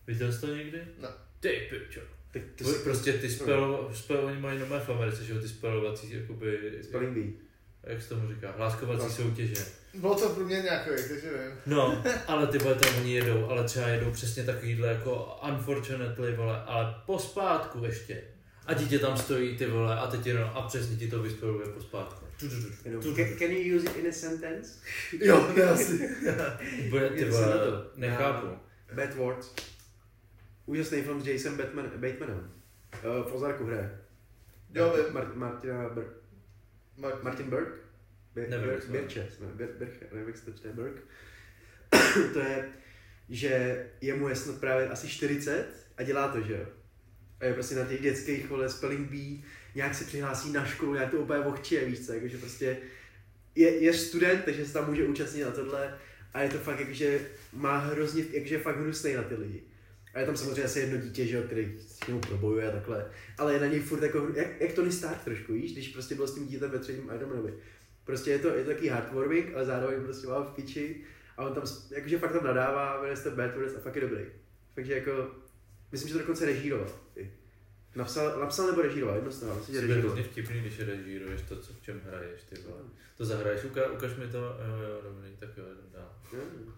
Viděl jsi to někdy? Ne. Ty pičo. Tak to To si prostě ty spelo, spelo, oni mají nové v Americe, že jo, ty spelovací, jakoby, spelling bee. jak se tomu říká, hláskovací Hlásko- soutěže. Bylo to pro mě nějaký, takže nevím. No, ale ty vole tam oni jedou, ale třeba jedou přesně takovýhle jako unfortunately, vole, ale pospátku ještě. A dítě tam stojí, ty vole, a teď jenom, a přesně ti to vyspěluje pospátku. Jenom, can, can you use it in a sentence? Jo, asi. Bude, ty vole, to. nechápu. Bad Words. Úžasný film s Jason Batman, Batemanem. Uh, v Ozarku hraje. Jo. Mar- Martina Br- Martin. Martin Burke? Bir- Nevím. Birče, jsme, Bir- Birche, nevím, jak se to čte, Burke. to je že je mu je snad právě asi 40 a dělá to, že jo. A je prostě na těch dětských vole spelling bee, nějak se přihlásí na školu, nějak to úplně vohčije, víš co, jakože prostě je, je student, takže se tam může účastnit na tohle a je to fakt jakože má hrozně, jakože fakt hnusný na ty lidi. A je tam samozřejmě asi jedno dítě, že jo, který s ním probojuje a takhle. Ale je na něj furt jako, jak, jak Tony Stark trošku, víš, když prostě byl s tím dítětem ve třetím Ironmanovi. Prostě je to, je to taký heartwarming, ale zároveň prostě má v piči. A on tam, jakože fakt tam nadává, jmenuje se to Bad Words a fakt je dobrý. Takže jako, myslím, že to dokonce režíroval. Napsal, napsal nebo režíroval, jedno z toho, myslím, že režíroval. hrozně vtipný, když režíruješ to, co v čem hraješ, ty vole. To zahraješ, uka, ukaž mi to, jo, jo, dobrý, tak jo, dál. Hmm.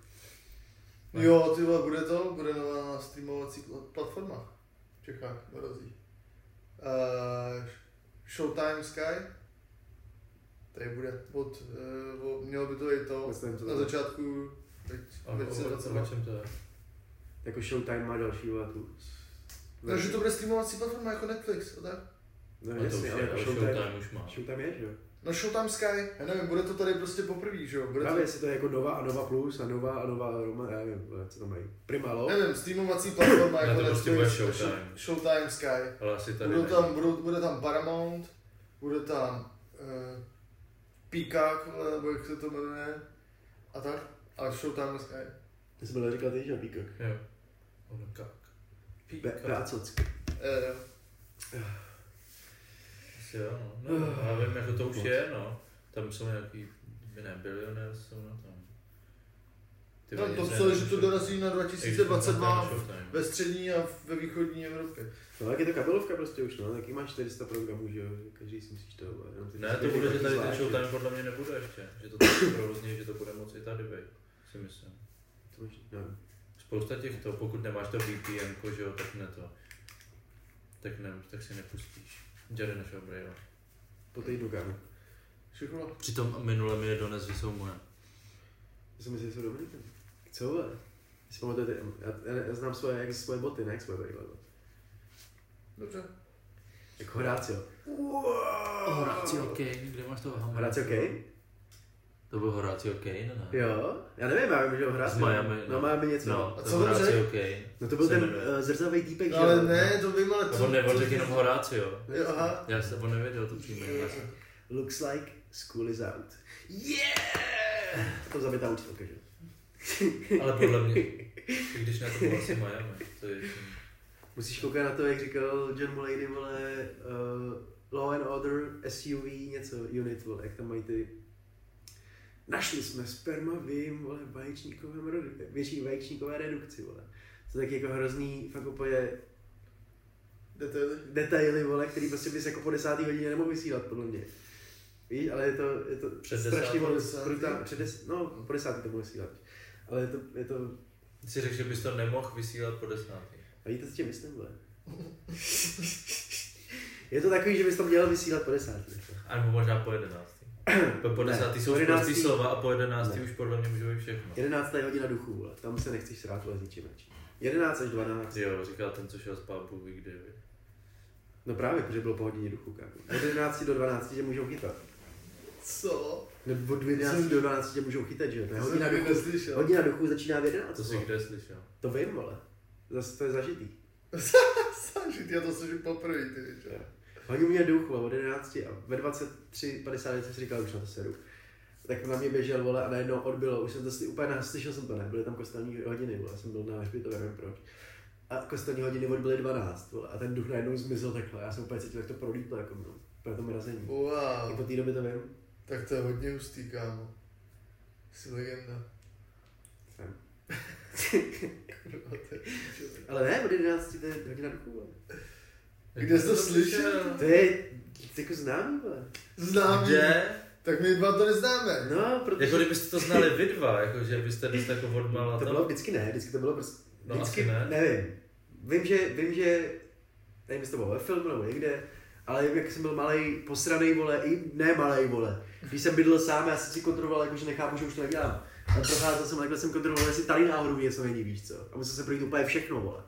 Jo, ty vole, bude to, bude nová streamovací pl- platforma v Čechách, dorazí. Uh, Showtime Sky, tady bude od, uh, od mělo by to i to Myslím, to na začátku teď A o, o, o 2022. čem to je? Jako Showtime má další vole tu. Takže to bude streamovací platforma jako Netflix, a tak? No, No jasně, ale ale Showtime, Showtime už má. Showtime je, že jo? No Showtime Sky, já nevím, bude to tady prostě poprvé, že jo? Bude Právě to, jestli to je jako Nova a Nova Plus a Nova a Nova Roma, já nevím, co tam mají. Primalo. nevím, streamovací platforma jako to prostě Netflix, bude a Showtime. Show- Showtime Sky. Ale asi tady Budou tam, budou, bude tam Paramount, bude tam uh, Peacock, nebo jak se to jmenuje, a tak. A Showtime Sky. Ty jsi byl říkal ty, že Peacock. Jo. Be- Beacock. Eh, Asi jo, no. no. Já vím, jako to už je, no. Tam jsou nějaký, ne, bilionér jsou na tom. Ty no, to psali, že to dorazí na Ještě 2022 na Showtime. ve střední a ve východní Evropě. No tak je to kabelovka prostě už, no, taky máš 400 programů, že jo, každý si myslíš to, Ne, to bude, že tady ten Showtime podle mě nebude ještě. Že to tak provozní, že to bude moci tady být. Si myslím. To máš, nevím. Spousta těchto, pokud nemáš to VPN, že jo, tak ne to. Tak ne, tak si nepustíš. Jady našeho Brave. Po týdnu, kámo. Všechno. Přitom minule mi je dones, že jsou moje. Já si myslím, že jsou dobrý. ten. Co, vole? Si pamatujete, já, já, já, znám svoje, jak svoje boty, ne jak svoje brýle. vole. Dobře. Jako Horácio. Horacio Kane, kde máš toho Hamara? Horácio Kane? To byl Horacio Kane, ne? Jo, já nevím, já vím, že ho Z. Miami. No, Miami něco. No, No, A to co to Horacio řekl? Kane. no to byl ten uh, zrzavý týpek, že Ale jo? ne, to vím, ale co... on, řekl jenom Horacio. Jo, aha. Já jsem, on nevěděl to příjmení. já jsem- Looks like school is out. Yeah! To zabitá učitelka, že? Ale podle mě, když na to bylo asi Miami, to je Musíš koukat na to, jak říkal John Mulaney, vole, uh, Law and Order, SUV, něco, unit, vole, jak tam mají ty... Našli jsme sperma v jejím, vole, vaječníkovém rodu, větší vaječníkové redukci, vole. To je taky jako hrozný, fakt úplně Detaily. detaily, vole, který prostě bys jako po desátý hodině nemohl vysílat, podle mě. Víš, ale je to, je to Před strašně moc, desátý? brutál, před des, no, po desátý to mohl vysílat. Ale je to, je to, Ty si řekl, že bys to nemohl vysílat po desátý. a víte, co tím myslím, vole? je to takový, že bys to měl vysílat po desátý. A nebo možná po jedenáctý. Po, desátý po jsou jedenáctý- slova a po jedenáctý Ne. už podle mě může být všechno. 11. je hodina duchů, vole. tam se nechceš srát vole s ničím radši. 11 až 12. Jo, říkal ten, co šel spát kdy. viď? No právě, protože bylo po hodině duchů, kámo. Od 11 do 12 tě můžou chytat. Co? Nebo od 11 do 12 tě můžou chytat, že jo? To je hodina duchů. neslyšel. Hodina duchů začíná v 11. To jsi kde slyšel? To vím, vole. Zase to je zažitý. Sažit, já to slyším poprvé, ty víš. Hodinu mě duch, vole, od 11 a ve 23.50 jsem si říkal, už na to seru. Tak na mě běžel, vole, a najednou odbylo, už jsem to sly, úplně slyšel jsem to, ne, byly tam kostelní hodiny, vole, jsem byl na hřbitově, nevím proč. A kostelní hodiny odbyly 12, vole, a ten duch najednou zmizel takhle, já jsem úplně cítil, jak to prolítlo, jako no, pro to mrazení. I Wow, po té době to vím. tak to je hodně hustý, kámo. Jsi legenda. Jsem. Kurva, to. Ale ne, od 11 to je hodina duchů, vole. Kde jsi to slyšel? To je jako známý, vole. Známý. Kde? Tak my dva to neznáme. No, protože Jako kdybyste to znali vy dva, jako že byste dost jako odmala to to. bylo vždycky ne, vždycky to bylo prostě, No, vždycky, asi ne. nevím. Vím, že, vím, že, nevím, jestli to bylo ve filmu nebo někde, ale jak jsem byl malý, posraný vole, i ne malý vole. Když jsem bydlel sám, já jsem si kontroloval, jako, že nechápu, že už to nedělám. A procházel jsem, takhle jsem kontroloval, jestli tady náhodou něco není, víš co. A musel jsem projít úplně všechno, vole.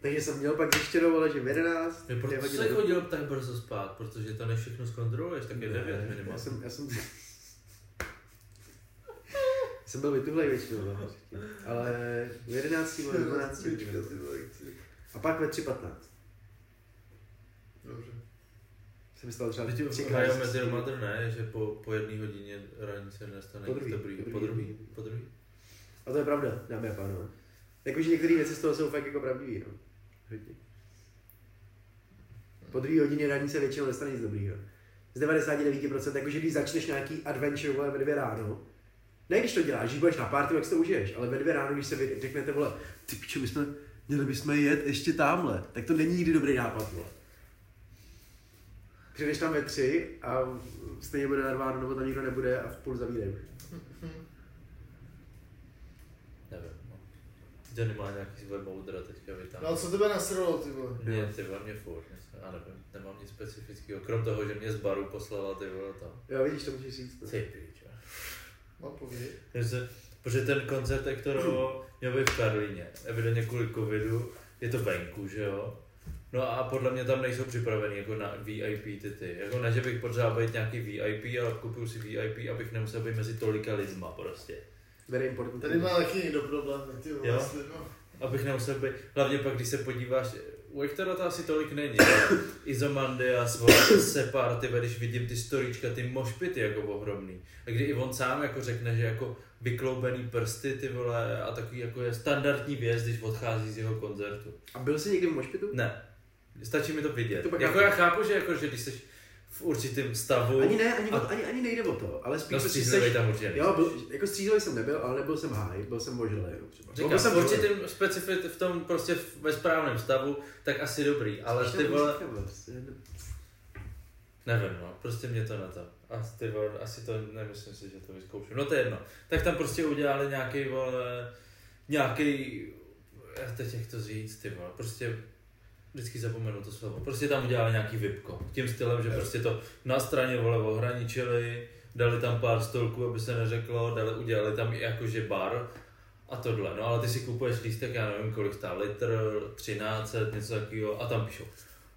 Takže jsem měl pak zjištěno, vole, že v 11 Jo, je Proč hodina jsi do- chodil tak brzo spát? Protože to než všechno zkontroluješ, tak je 9 Ne, minimálně. Já jsem, já jsem, Jsem byl vytuhlej většinou, no, ale v 11 nebo 12 Svíčka, ty vole, chci. A pak ve 3.15. Dobře. Jsem stál třeba Teď třikrát. hraje mezi Mother ne, že po, po jedné hodině ráno se nestane Po nic druhý, dobrý. po druhý. druhý. Po druhý. A to je pravda, dámy a pánové. Jakože některé věci z toho jsou fakt jako pravdivý, no. Hodně. Po druhé hodině raní se většinou nestane nic dobrýho. Z 99%, jakože když začneš nějaký adventure vole, ve dvě ráno, ne když to děláš, když budeš na party, tak si to užiješ, ale ve dvě ráno, když se vy, řeknete, vole, ty pičo, my jsme, měli bychom jet ještě tamhle, tak to není nikdy dobrý nápad, vole. Přijdeš tam ve tři a stejně bude narváno, nebo tam nikdo nebude a v půl zavírají. Nevím. Johnny má nějaký svoje moudra teďka vytáhne. No a co tebe nasralo, ty vole? Mě, ty vole, mě furt, já nevím, nemám nic specifického, krom toho, že mě z baru poslala ty vole to. Jo, vidíš, to můžeš říct. Ty pičo. No. Takže, protože ten koncert Ektorovo měl být v Karlíně, evidentně kvůli covidu, je to venku, že jo? No a podle mě tam nejsou připravený jako na VIP ty ty. Jako ne, že bych potřeboval být nějaký VIP, ale kupuju si VIP, abych nemusel být mezi tolika lidma prostě. Very important. Tady má taky někdo problém, ty vole, Jo? no. Abych nemusel být, hlavně pak, když se podíváš, u Ektora to asi tolik není, Izomandias, Separ, ty když vidím ty storíčka, ty mošpity jako ohromný. A kdy i on sám jako řekne, že jako vykloubený prsty, ty vole, a takový jako je standardní věc, když odchází z jeho koncertu. A byl jsi někdy v mošpitu? Ne, stačí mi to vidět. To pak jako chápu. já chápu, že, jako, že když jsi v určitém stavu, Ani ne, ani, A- ani, ani nejde o to, ale spíš no prostě střízlivý seš- tam určitě Jo, byl, jako střízlivý jsem nebyl, ale nebyl jsem háj, byl jsem jo, třeba. Říkám, byl jsem v určitém specifit v tom prostě ve správném stavu, tak asi dobrý, ale ty vole, Nevím, no, prostě mě to na to. A ty vole, asi to, nemyslím si, že to vyzkouším. No to je jedno. Tak tam prostě udělali nějaký, vole, nějaký, já teď jak to říct, ty vole, prostě vždycky zapomenu to slovo. Prostě tam udělali nějaký vypko. Tím stylem, že prostě to na straně, vole, ohraničili, dali tam pár stolků, aby se neřeklo, dali, udělali tam i jakože bar a tohle. No ale ty si kupuješ lístek, já nevím kolik stál, litr, 13, něco takového a tam píšou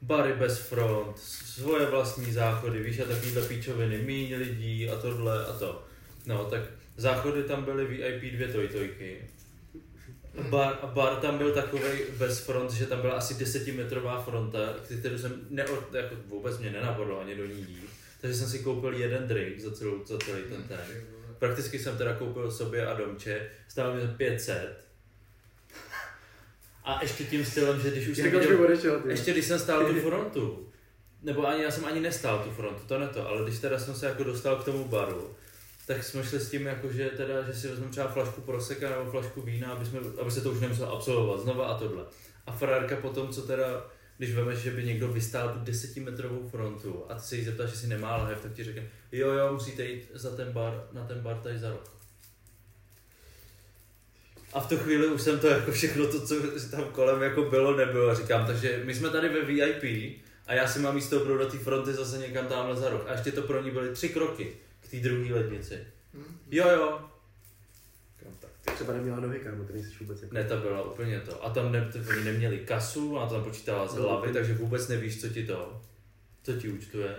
bary bez front, svoje vlastní záchody, víš, a takovýhle píčoviny, míň lidí a tohle a to. No, tak záchody tam byly VIP dvě tojtojky. Bar, bar tam byl takový bez front, že tam byla asi desetimetrová fronta, kterou jsem neod, jako vůbec mě nenapadlo ani do ní jít. Takže jsem si koupil jeden drink za, celou, za celý ten ten. Prakticky jsem teda koupil sobě a domče, stálo mi to 500. A ještě tím stylem, že když už jsem Jak viděl, odešel, ještě když jsem stál tu frontu, nebo ani já jsem ani nestál tu frontu, to ne to, ale když teda jsem se jako dostal k tomu baru, tak jsme šli s tím, jako, že, teda, že si vezmeme třeba flašku proseka nebo flašku vína, aby, jsme, aby se to už nemuselo absolvovat znova a tohle. A frárka potom, co teda, když vemeš, že by někdo vystál tu desetimetrovou frontu a ty se jí zeptáš, jestli nemá lahev, tak ti řekne, jo jo, musíte jít za ten bar, na ten bar tady za rok. A v tu chvíli už jsem to jako všechno to, co tam kolem jako bylo, nebylo. A říkám, takže my jsme tady ve VIP a já si mám místo opravdu do té fronty zase někam tamhle za rok. A ještě to pro ní byly tři kroky té druhé lednici. Jo, jo. Říkám, tak ty. Třeba neměla nohy, kámo, ty nejsi vůbec jako... Ne, ta byla úplně to. A tam ne, to, oni neměli kasu, a tam počítala z No, hlavy, to- takže vůbec nevíš, co ti to, co ti účtuje.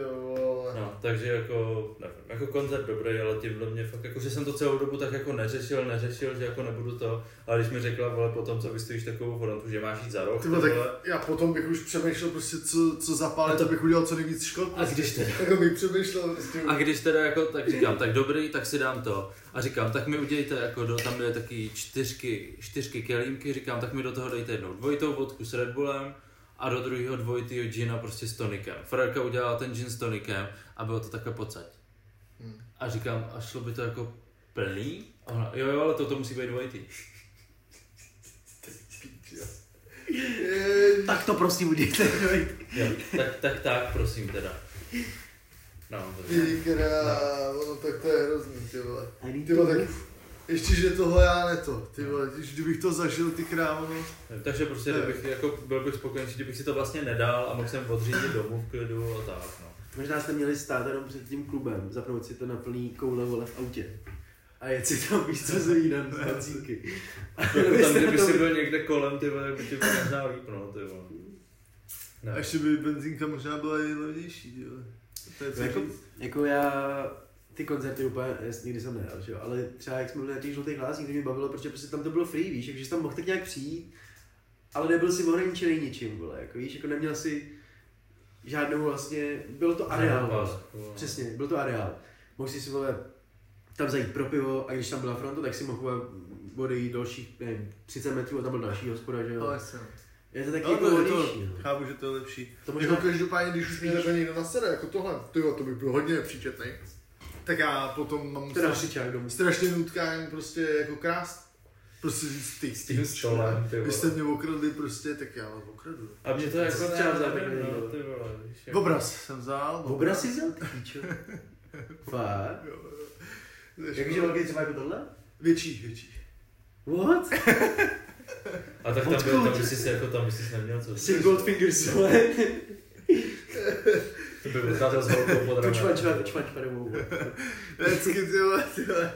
Jo. No, takže jako, nevím, jako koncert dobrý, ale tímhle mě fakt, jako, že jsem to celou dobu tak jako neřešil, neřešil, že jako nebudu to, ale když mi řekla, vole, potom, co vystojíš takovou frontu, že máš jít za rok, Ty ty vole, tak já potom bych už přemýšlel prostě, co, co zapálit, to- abych udělal co nejvíc škod. A když teda- Jako bych přemýšlel prostě. A když teda jako, tak říkám, tak dobrý, tak si dám to. A říkám, tak mi udělejte jako, do, tam byly taky čtyřky, čtyřky kelímky, říkám, tak mi do toho dejte jednou dvojitou vodku s Red Bullem a do druhého dvojitýho gina prostě s tonikem. Frérka udělala ten gin s tonikem a bylo to takhle pocať. Hmm. A říkám, a šlo by to jako plný? A ona, jo, jo, ale to, to musí být dvojitý. Je, Tak to prosím udějte. Jo, tak, tak, tak, prosím teda. No, to Ty krá, no tak to je hrozný, ty vole. Ty vole, to tak ještě, že tohle já ne to, ty vole, když kdybych to zažil, ty krávo, no. Takže prostě Ne. kdybych, jako, byl bych spokojený, kdybych si to vlastně nedal a mohl jsem odřídit domů v klidu a tak, no. Možná jste měli stát jenom před tím klubem, zapnout si to na plný koule vole v autě. A jet si tam víc co z vínem z benzínky. A byste tam, kdyby si byl někde kolem, ty vole, by ti bylo možná líp, no, ty vole. A Ne. ještě by benzínka možná byla i levnější, ty vole. To je co jako, jako já ty koncerty úplně, jas- nikdy jsem nejel, že jo, ale třeba jak jsme byli na těch žlutých hlásích, to mě bavilo, protože prostě tam to bylo free, víš, takže tam mohl tak nějak přijít, ale nebyl si ohraničený ničím, vole, jako víš, jako neměl si žádnou vlastně, bylo to areál. Pásku, přesně, byl to areál, mohl si si, vole, tam zajít pro pivo a když tam byla fronta, tak si mohl vole, odejít dalších, nevím, 30 metrů a tam byl další hospoda, že jo. Ale jsem. Je to taky No, jako to, je to, no. chápu, že to je lepší. To možná- jako každopádně, když už mě někdo nasede, jako tohle, tyjo, to by byl hodně nepříčetný. Tak já potom mám Teda strašně, domů. strašně nutkání prostě jako krást. Prostě říct, ty S tím stolem, ty Vy jste mě okradli prostě, tak já vás okradu. A mě to jako třeba za nevím, takový, no, jako- Obraz jsem vzal. Obraz si vzal, ty píčo. Fakt? Jakože velký třeba jako tohle? Větší, větší. What? A tak tam, byl, tam bys si jako tam bys si neměl co. Sim Goldfingers, vole. To by vycházel s velkou pod Počvač, rameny. počvač, počvač, padovou. Vždycky, ty vole, ty vole.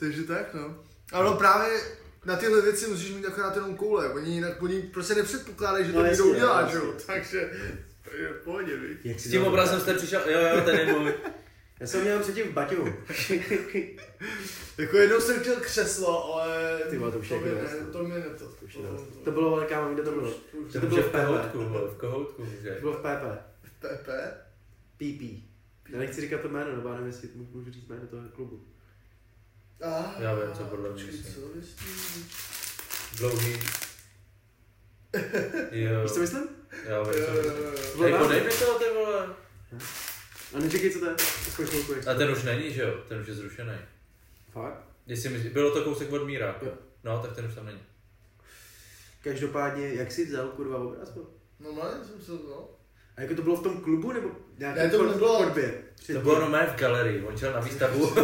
Takže tak, no. Ano, právě na tyhle věci musíš mít akorát jenom koule. Oni, jinak, oni prostě nepředpokládají, že to No, někdo udělá, jasně. že jo. Takže, takže v pohodě. Jak S tím obrazem jste přišel, jo jo, ten je můj. Já jsem měl předtím v Baťu. Jako jednou jsem chtěl křeslo, ale Ty vole, to už to jako ne, to mi ne to. už je dost. To bylo velká, kde to bylo? už To To bylo bylo v kohoutku, v kohoutku, že? To bylo v PP. PP. PP. Já nechci říkat to jméno, nebo já nevím, jestli můžu můžu říct jméno toho klubu. Ah, Já vím, co podle mě co? Dlouhý. Jo, Víš, co myslím? já vím, Jo, co myslím. Jako dej mi to, ty vole. A neříkej, co to je. A ten už není, že jo? Ten už je zrušený. Fakt? Jestli myslí, bylo to kousek od Míra. Jo. No, tak ten už tam není. Každopádně, jak jsi vzal kurva obraz? byl? Normálně jsem se, no. A jako to bylo v tom klubu, nebo nějaký Ne, to chod- nebylo. chodbě? To bylo normálně v galerii, on šel na výstavu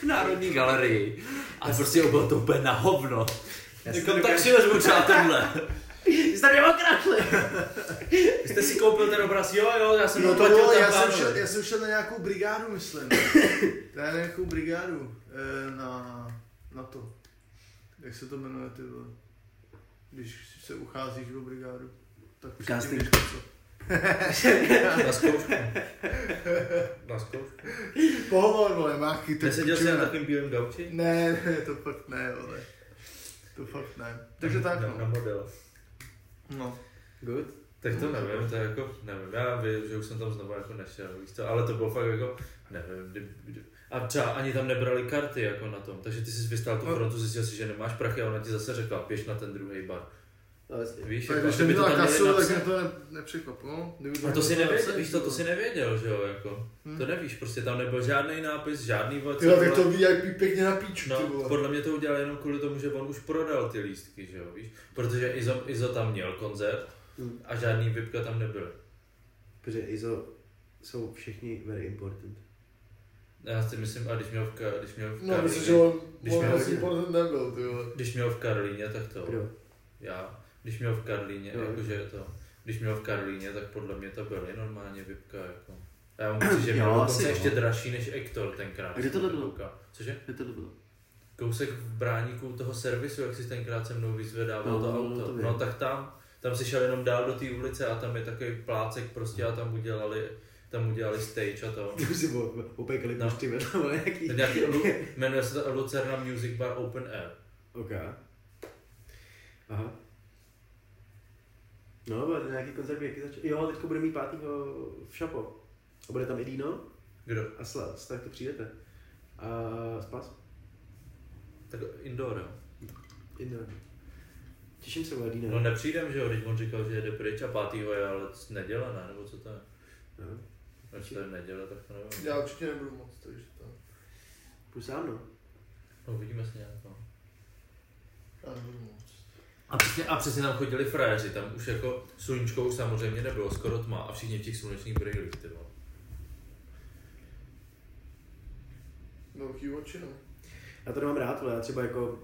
v Národní galerii. A prostě bylo to úplně na hovno. Jako, tak si vezmu třeba tenhle. Ty jsi tam okradli! Vy jste si koupil ten obraz, jo, jo, já jsem No to platil bylo, já jsem, šel, já jsem šel na nějakou brigádu, myslím. na nějakou brigádu. eh, Na, na to. Jak se to jmenuje, ty vole? Když se ucházíš o brigádu. Tak už Casting. tím víš, co. Na zkoušku. Na zkoušku. Pohovor, vole, máchy, to Neseděl jsi na takovým bílém gauči? Ne, ne, to fakt ne, vole. To fakt ne. Takže tak, na, na no. model. no. Good. Tak to nevím, to je jako, nevím, já vím, že už jsem tam znovu jako nešel, víš co, ale to bylo fakt jako, nevím, kdy, kdy, a třeba ani tam nebrali karty jako na tom, takže ty jsi vystál tu No. frontu, zjistil si, že nemáš prachy a ona ti zase řekla, běž na ten druhý bar. No. Víš, Tak jako, když kdyby jsem to tam kasu, tak mě to ne, nepřekvapilo. Kdyby a to si nevěděl, víš to, to vole. si nevěděl, že jo, jako. Hm. To nevíš, prostě tam nebyl žádný nápis, žádný vole, co tak to vole. VIP pěkně na píču, No, podle mě to udělal jenom kvůli tomu, že on už prodal ty lístky, že jo, víš? Protože Izo, Izo tam měl koncert Hmm. a žádný VIPka tam nebyl. Protože ISO jsou všichni very important. Já si myslím, a když měl v, když měl v No, myslím, Karlíně- že on, když on měl vlastně nebyl, ty vole. Když měl v Karlíně, tak to. Já. Když měl v Karlíně, Jo. jakože to. Když měl v Karlíně, tak podle mě to byly normálně vypka, jako. A já mám pocit, že měl asi dokonce ještě dražší než Ektor tenkrát. A kde tohle bylo? Cože? Kde to bylo? Kousek v bráníku toho servisu, jak si tenkrát se mnou vyzvedával No, to no, no, auto. to No, tak tam, tam si šel jenom dál do té ulice a tam je takový plácek prostě a tam udělali, tam udělali stage a to. Už si opekali No. pušty vedle, nějaký. To nějaký, jmenuje se to Lucerna Music Bar Open Air. OK. Aha. No, bude to nějaký koncert, jaký začal. Jo, teďko bude mít pátýho v Šapo. A bude tam i Dino Kdo? a Slas, tak to přijdete. A Spas? Tak indoor, jo. Dino. Těším se, vole, Dino. No nepřijdem, že jo, když on říkal, že jede pryč a pátýho je ale neděle, ne? Nebo co to je? No. Když to je neděle, tak to nevím. Já určitě nebudu moc, takže to. Půjď sám, no. No uvidíme se nějak, no. Já nebudu moc. A přesně, a přesně tam chodili frajeři, tam už jako sluníčko už samozřejmě nebylo, skoro tma a všichni v těch slunečních brýlích, ty vole. Velký oči, no. Já to nemám rád, ale já třeba jako,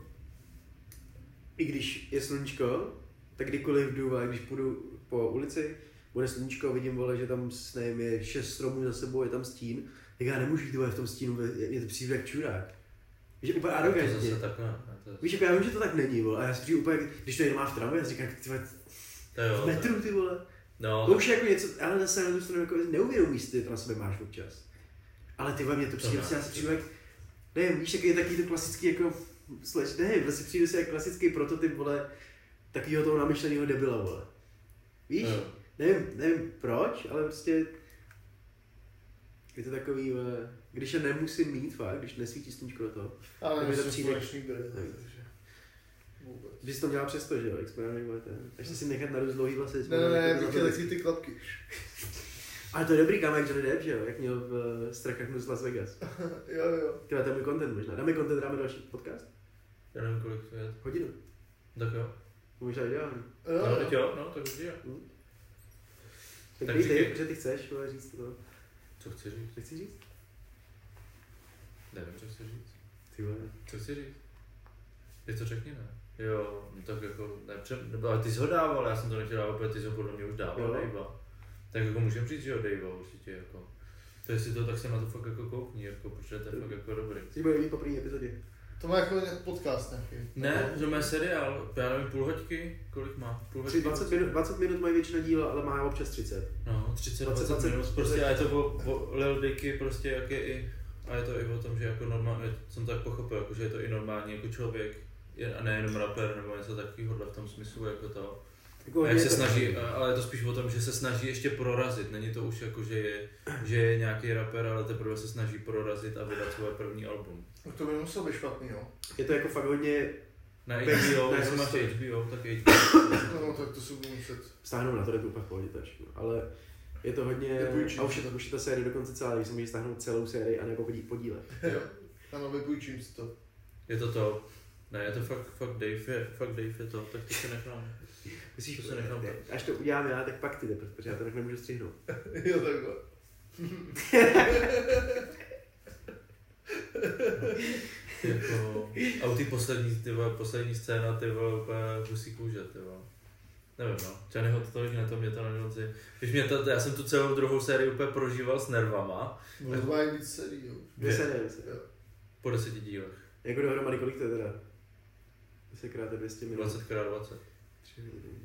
i když je sluníčko, tak kdykoliv jdu, ale když půjdu po ulici, bude sluníčko, vidím, vole, že tam s- nevím, je šest stromů za sebou, je tam stín, tak já nemůžu jít vole, v tom stínu, je, je to přijde jak čurák. Víš, úplně To arrogantně. ne? Víš, jako já vím, že to tak není, vole, a já si přijdu úplně, když to jenom máš v tramvaji, já si říkám, ty vole, v metru, ty vole. No, To už je jako něco, ale zase na druhou stranu jako neuvědomíš si, ty to na sebe máš občas. Ale ty vole, mě to přijde, ne. prostě já si přijdu jak, nevím, víš, jaký je taky to klasický jako, sleč, nevím, prostě přijdu si jak klasický prototyp, vole, takového toho namyšleného debila, vole. Víš? Jo. Nevím, nevím proč, ale prostě je to takový, vole, když je nemusím mít, fakt, když nesvítí sluníčko do toho. Ale Tak to přijde- takže jsi to dělal přesto, že jo, jak správně budete. Až si nechat narůst dlouhý vlasy. Ne, ne, ne, bych chtěl taky ty klapky. Ale to je dobrý kam, jak Johnny Depp, že jo, jak měl v uh, Strachách z Las Vegas. jo, jo. Tyhle, to je můj content možná. Dáme content, dáme další podcast? Já nevím, kolik to je. Hodinu. Tak jo. Možná i děláme. Jo, No, jo. teď jo, no, tak už je. Tak, Tak říkej. ty, protože ty chceš, říct to. Co chci říct? Co chci říct? Nevím, co chci říct. Ty vole. Co chci říct? Ty to řekni, ne? Jo, no tak jako, nepřem, nebo, ale ty jsi ho dával, já jsem to nechtěl dávat, protože ty jsi ho podle mě už dával, Jo. Dejva. Tak jako můžem říct, že jo, Dejva určitě, jako. To jestli to, tak se na to fakt jako koukni, jako, protože to je fakt jako dobrý. Jsi bude líbit po první epizodě. To má jako podcast nějaký. Ne, že má seriál, já nevím, půl hoďky, kolik má? Půl Tři, 20, minut, 20 minut mají většina díla, ale má občas 30. No, 30, 20, 20, 20 minut, prostě a je to o, o Lil Dicky, prostě jak je i, a je to i o tom, že jako normálně, jsem tak pochopil, jako, že je to i normální jako člověk, je, a nejenom rapper nebo něco takového v tom smyslu, jako to. Jako jak se to- snaží, a- ale je to spíš o tom, že se snaží ještě prorazit, není to už jako, že je, že je nějaký rapper, ale teprve se snaží prorazit a vydat svoje první album. No to by muselo být špatný, jo. Je to jako fakt hodně Na Bez- HBO, ne, jestli máš HBO, tak HBO. No, tak to si budu muset. stáhnout na to, je to úplně v pohodě. Ale je to hodně, Nepůjčím. a už je, to, už je ta série dokonce celá, když se můžeš stáhnout celou sérii a nebo podí, podíle. Jo. Ano, vypůjčím si to. Je to to. Ne, je to fakt, fakt Dave je, fakt Dave je to, tak to se nechám. Myslíš, To se nechám. až to udělám já, tak pak ty jde, protože já to tak nemůžu střihnout. jo, takhle. jako, a u té poslední, ty vole, poslední scéna, ty vole, úplně husí kůže, ty vole. Nevím, no. Johnnyho to tolik na to, mě to na konci. Když mě to, já jsem tu celou druhou sérii úplně prožíval s nervama, Možná mají víc celý, jo. Dvě série. Jo. po deseti dílech. Jako dohromady, kolik to je teda? 10 krát 200 minut. 20 x 20. 3 hodiny.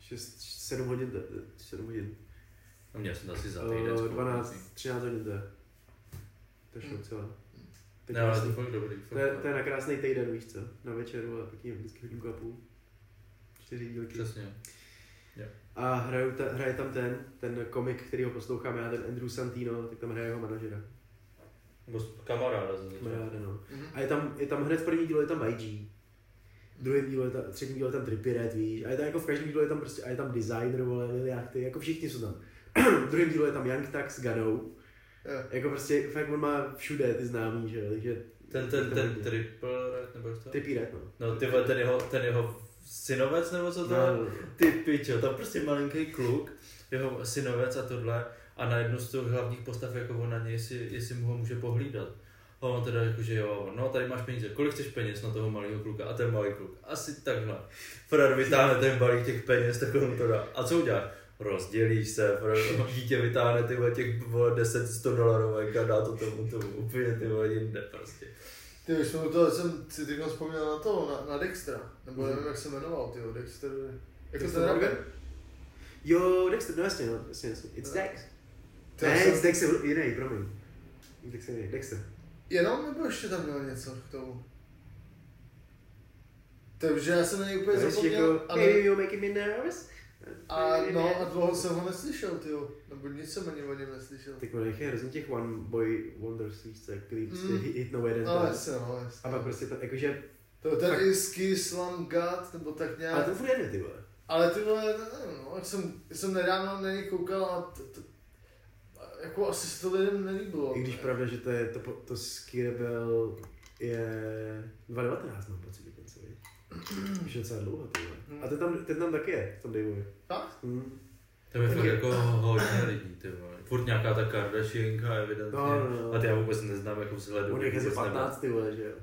6, 7 hodin, to je- 7 hodin. No měl jsem to asi za týden. Uh, spolu, 12, myslím. 13 hodin to je. To je celá. Teď Ne, ale to je fakt dobrý. to, je, Fakt, to je na krásný týden, víš co? Na večeru a pěkně vždycky hodinku a půl. Čtyři dílky. Přesně. A hraju ta, hraje tam ten, ten komik, který ho poslouchám já, ten Andrew Santino, tak tam hraje jeho manažera. Nebo kamaráda. Kamaráda, no. Mhm. A je tam, je tam hned v první dílu je tam YG. V druhém dílu je tam, třetím dílu je tam Trippy Red, víš. A je tam jako v každém dílu je tam prostě, a je tam designer, vole, Lil Yachty, jako všichni jsou tam. v druhém dílu je tam Young Tax s Ganou. Jo. Jako prostě, fakt on má všude ty známý, že jo, takže... Ten, ten, ten triple red, nebo jak to? Trippy Red, no. No ty vole, ten jeho, ten jeho synovec nebo co to je? No. Ty pičo, tam prostě malinký kluk, jeho synovec a tohle a na jednu z těch hlavních postav jako on na něj, jestli, jestli mu ho může pohlídat. A on teda jako, že jo, no tady máš peníze, kolik chceš peněz na toho malého kluka a ten malý kluk, asi takhle. Fred vytáhne ten balík těch peněz, tak on to dá. A co uděláš? Rozdělíš se, Fred, dítě vytáhne ty těch vole, 10 100 dolarovek a dá to tomu, tomu úplně ty jinde prostě. Ty už jsme u toho, jsem si teď vzpomněl na to, na, na Dextra, nebo Mhm. nevím, jak se jmenoval, ty Dexter, jako Dexter ten rapper. Jo, Dexter, no jasně, no, jasně, jasně. It's Dex. To Ne, jsem- it's Dexter, jiný, promiň. Dexter, jiný, Dexter. Jenom nebo ještě tam měl něco k tomu? Takže já jsem na něj úplně zapomněl, jako, hey, you're making me nervous. A no, a dlouho jsem ho neslyšel, ty nebo nic jsem ani o něm neslyšel. Tak jich je hrozně těch one boy wonders, víš co, který prostě Mm. hit, hitnou jeden No, jasně, no, jasně. A pak prostě to, jakože, To ten fakt- Isky Slam God, nebo tak nějak. ale ten furt jede, ty vole. Ale ty vole, nevím, no, jak jsem, jsem nedávno na něj koukal a t, t, jako asi se to lidem nelíbilo. I když pravda, že to je, to, to Ski Rebel je 2019, mám pocit. Už je docela dlouho, ty vole. A ten tam, ten tam taky je, v tom Daveovi. Tak? Hmm. To je fakt jako hodně lidí, ty vole. Furt nějaká ta Kardashianka, evidentně. No, no, no. A ty já vůbec neznám jako vzhledu. On je asi vůbec nevím. 15, ty vole, že jo.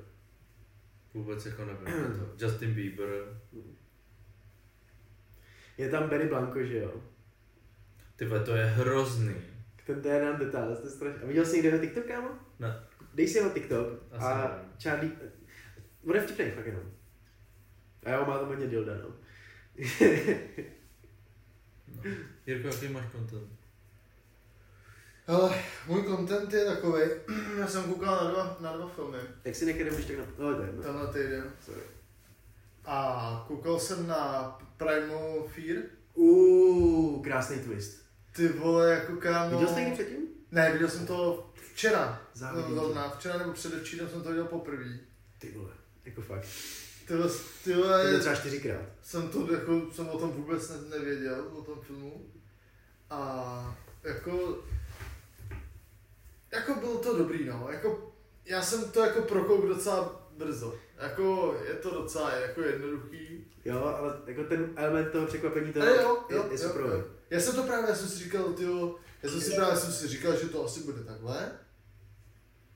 Vůbec jako nevím. to. Justin Bieber. Je tam Benny Blanco, že jo. Ty vole, to je hrozný. Ten to je nám detail, to je strašně. A viděl jsi někde jeho TikTok, kámo? Ne. Dej si jeho TikTok Asi a nevím. Charlie, on je vtipnej, fakt jenom. A jo, má tam hodně dilda, no. No. Jirko, jaký máš content? Hele, můj content je takový. Já jsem koukal na dva, na dva filmy Jak si někdy můžeš tak na... No, to je jedno. tenhle týden. Sorry. A koukal jsem na Primal Fear. Uuu, krásný twist. Ty vole, jako kámo... Viděl jsi někdy předtím? Ne, viděl jsem to včera. Závidím No, včera nebo předevčírem jsem to viděl poprvé. Ty vole, jako fakt. Ty vole, ty To je třeba čtyřikrát. jsem to jako, jsem o tom vůbec ne, nevěděl, o tom filmu. A jako, jako bylo to dobrý, no. Jako, já jsem to jako prokouk docela brzo. Jako, je to docela jako jednoduchý. Jo, ale jako ten element toho překvapení toho Ale jo, je, jo, je jo, super. jo. Já jsem to právě, já jsem si říkal, tyjo, já jsem si právě jsem si říkal, že to asi bude takhle.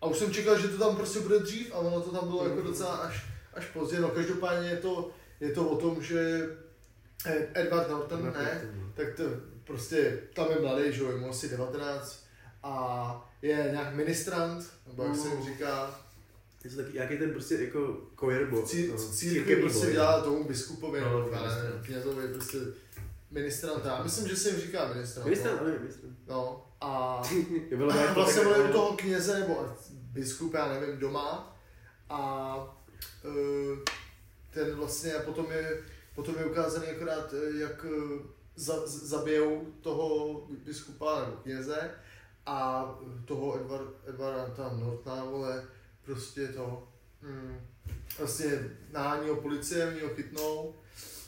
A už jsem čekal, že to tam prostě bude dřív a ono to tam bylo jako docela až, až pozdě. No každopádně je to, je to o tom, že Edward Norton, ne, tak to prostě tam je mladý, že jo, je mu asi 19 a je nějak ministrant, nebo jak se jim říká, Je to taky, jaký ten prostě jako kojerbo. cí- no, církvi prostě boj. dělá tomu biskupovi, No, nebo já ministrant. nevím, knězovi prostě ministrant, já myslím, že se jim říká ministrant. Ministr, no. ale ministr. No a Je bylo jako vlastně byl u toho kněze nebo biskup, já nevím, doma a ten vlastně potom je, potom je ukázaný akorát, eh, jak eh, za, zabijou toho biskupa nebo kněze a toho Edward, Edwarda tam Nortona, vole, prostě to, mm, vlastně nahání ho policie, oni ho chytnou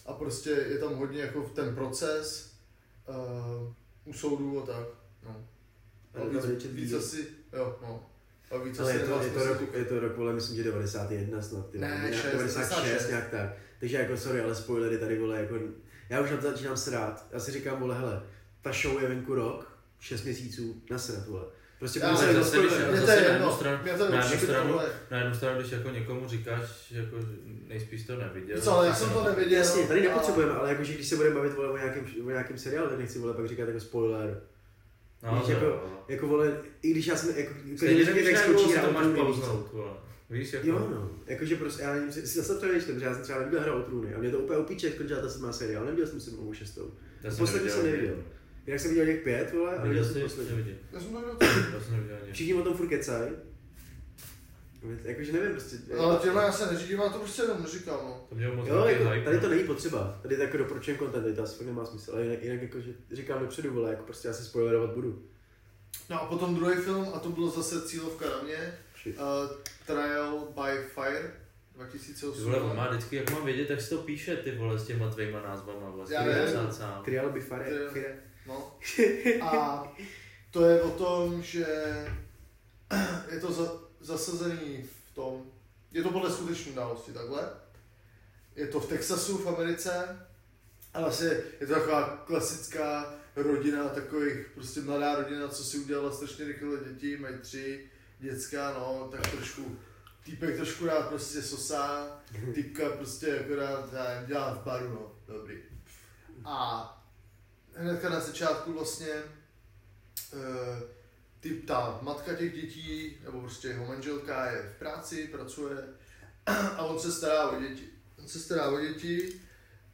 a prostě je tam hodně jako ten proces uh, u soudu a tak, no. A víc víc. asi, jo, no. A víc Ale asi je to, nedá je to, rok, je to rok, vole, myslím, že 91 snad. Ty, Ne, vole, nějak šest, 96, 96. nějak tak. Takže jako sorry, ale spoilery tady, vole, jako, já už na to začínám srát. Já si říkám, vole, hele, ta show je venku rok, 6 měsíců, nasrat, vole. Prostě Já do zase, když- to zase je na jedno, je na jednu stranu-. Na jednu stranu, když jako někomu říkáš, že jako nejspíš to neviděl. Co, ale jsem se to na nevěděl. Jasně, tady nepotřebujeme, ale jakože když se budeme bavit vole, o, nějakém, o nějakém seriálu, tak nechci vole pak říkat jako spoiler. No, Víš, to jako-. Jako vole, i když já jsem, jako, Stejně když nevíš, jak jak skočí si hra to máš pauznout. Víš, jako... Jo, no. Jakože prostě, já nevím, si si zase přemýšlím, že já jsem třeba neviděl hra o trůny a mě to úplně upíče, jak končila ta sedmá série, ale neviděl jsem sedmou šestou. Já jsem Poslední jsem neviděl. Jinak jsem viděl těch pět, vole, a Neviděl viděl jsem poslední. Já jsem to viděl. Já jsem neviděl. Všichni o tom furt kecají. Jakože nevím prostě. Ale těma já se neřídím, já to prostě jenom říkám, no. To mělo moc Jo, jako, hype, tady no. to není potřeba. Tady to jako doporučujem content, tady to asi fakt nemá smysl. Ale jinak, jinak jako, že říkám dopředu, vole, jako prostě já si spoilerovat budu. No a potom druhý film, a to bylo zase cílovka na mě, Shit. uh, Trial by Fire Ty 2008. vole, on má vždycky, jak mám vědět, tak si to píše ty vole s těma tvýma názvama vlastně. Já Já vím. nevím. Trial by Trial. fire. No. A to je o tom, že je to za, zasazený v tom, je to podle skutečné události takhle. Je to v Texasu v Americe a vlastně je to taková klasická rodina takových, prostě mladá rodina, co si udělala strašně rychle děti, mají tři děcka, no, tak trošku, týpek trošku rád prostě sosá, týpka prostě akorát, já nevím, dělá v baru, no, dobrý. A hnedka na začátku vlastně eh, ty, ta matka těch dětí, nebo prostě jeho manželka je v práci, pracuje a on se stará o děti. On se stará o děti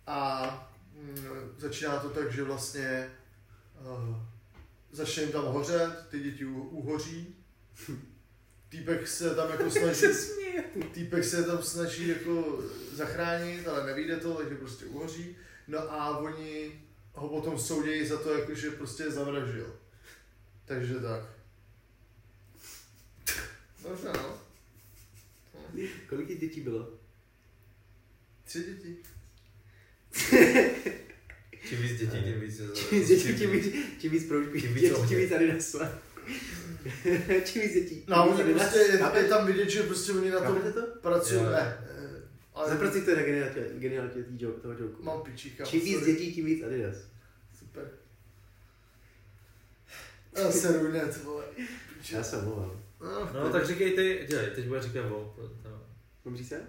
a mm, začíná to tak, že vlastně uh, začne jim tam hořet, ty děti u, uhoří. Týpek se tam jako snaží, týpek se tam snaží jako zachránit, ale nevíde to, takže prostě uhoří. No a oni ho potom soudějí za to, jako, že prostě je zavraždil. Takže tak. Dobře, no. Kolik těch dětí bylo? Tři děti. Čím víc dětí, tím víc. Čím víc dětí, tím víc, tím víc proužků, Tím víc ohně. tím víc Adidas. čím víc dětí. No oni prostě, je, je tam vidět, že prostě oni na tom to? pracují, ne. eh, Ale Zapracujte na genialitě, genialitě tý joke, toho joke. mám pičíka. Čím víc dětí, tím víc Adidas. Super. Já se ruinet, vole. Já se omlouvám. No, No tak říkej ty, dělej, teď bude říkat to- Mám říct se?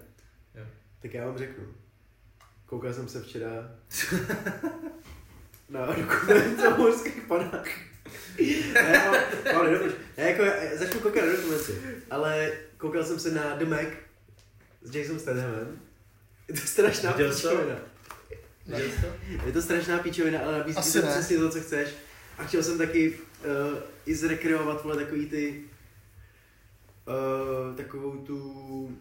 Jo. Tak já vám řeknu. Koukal jsem se včera na dokument o morských panách. ne, ale, ale dobře. Ne, jako, já začnu koukat na dokumenty, ale koukal jsem se na The Mac s Jasonem Stathamem. Je to strašná to? Je to strašná píčovina, ale nabízí to přesně to, co chceš. A chtěl jsem taky uh, i zrekreovat, vole, takový ty, uh, takovou tu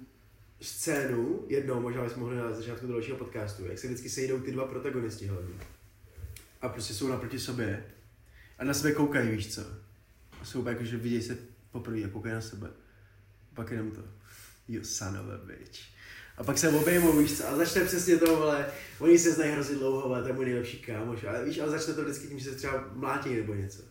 scénu, jednou, možná bychom mohli na začátku dalšího podcastu, jak se vždycky sejdou ty dva protagonisti hlavní. A prostě jsou naproti sobě a na sebe koukají, víš co. A jsou jako, že vidějí se poprvé a koukají na sebe. A pak jenom to. Of a bitch. A pak se obejmou, víš co, a začne přesně to, vole, oni se znají hrozně dlouho, ale to je můj nejlepší kámoš, ale víš, ale začne to vždycky tím, že se třeba mlátí nebo něco.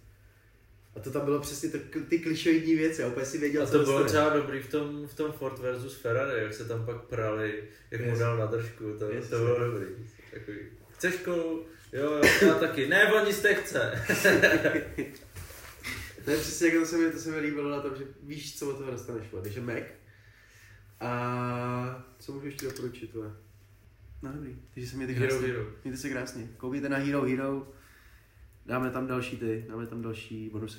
A to tam bylo přesně to, ty klišoidní věci, a úplně si věděl, A co to bylo dostane. třeba dobrý v tom, v tom Ford versus Ferrari, jak se tam pak prali, jak mu Yes. dal na držku, to, Yes. to bylo dobrý. Takový. Chceš kolu? Jo, jo, já taky. Ne, on nic nechce. To je přesně jako to se mi, to se mi líbilo na tom, že víš, co od toho dostaneš, vole. takže Mac. A co můžu ještě doporučit, vole? No dobrý, takže se mějte Hero krásně. Hero. Mějte se krásně. Koukejte na Hero Hero. Dáme tam další ty, dáme tam další bonusy.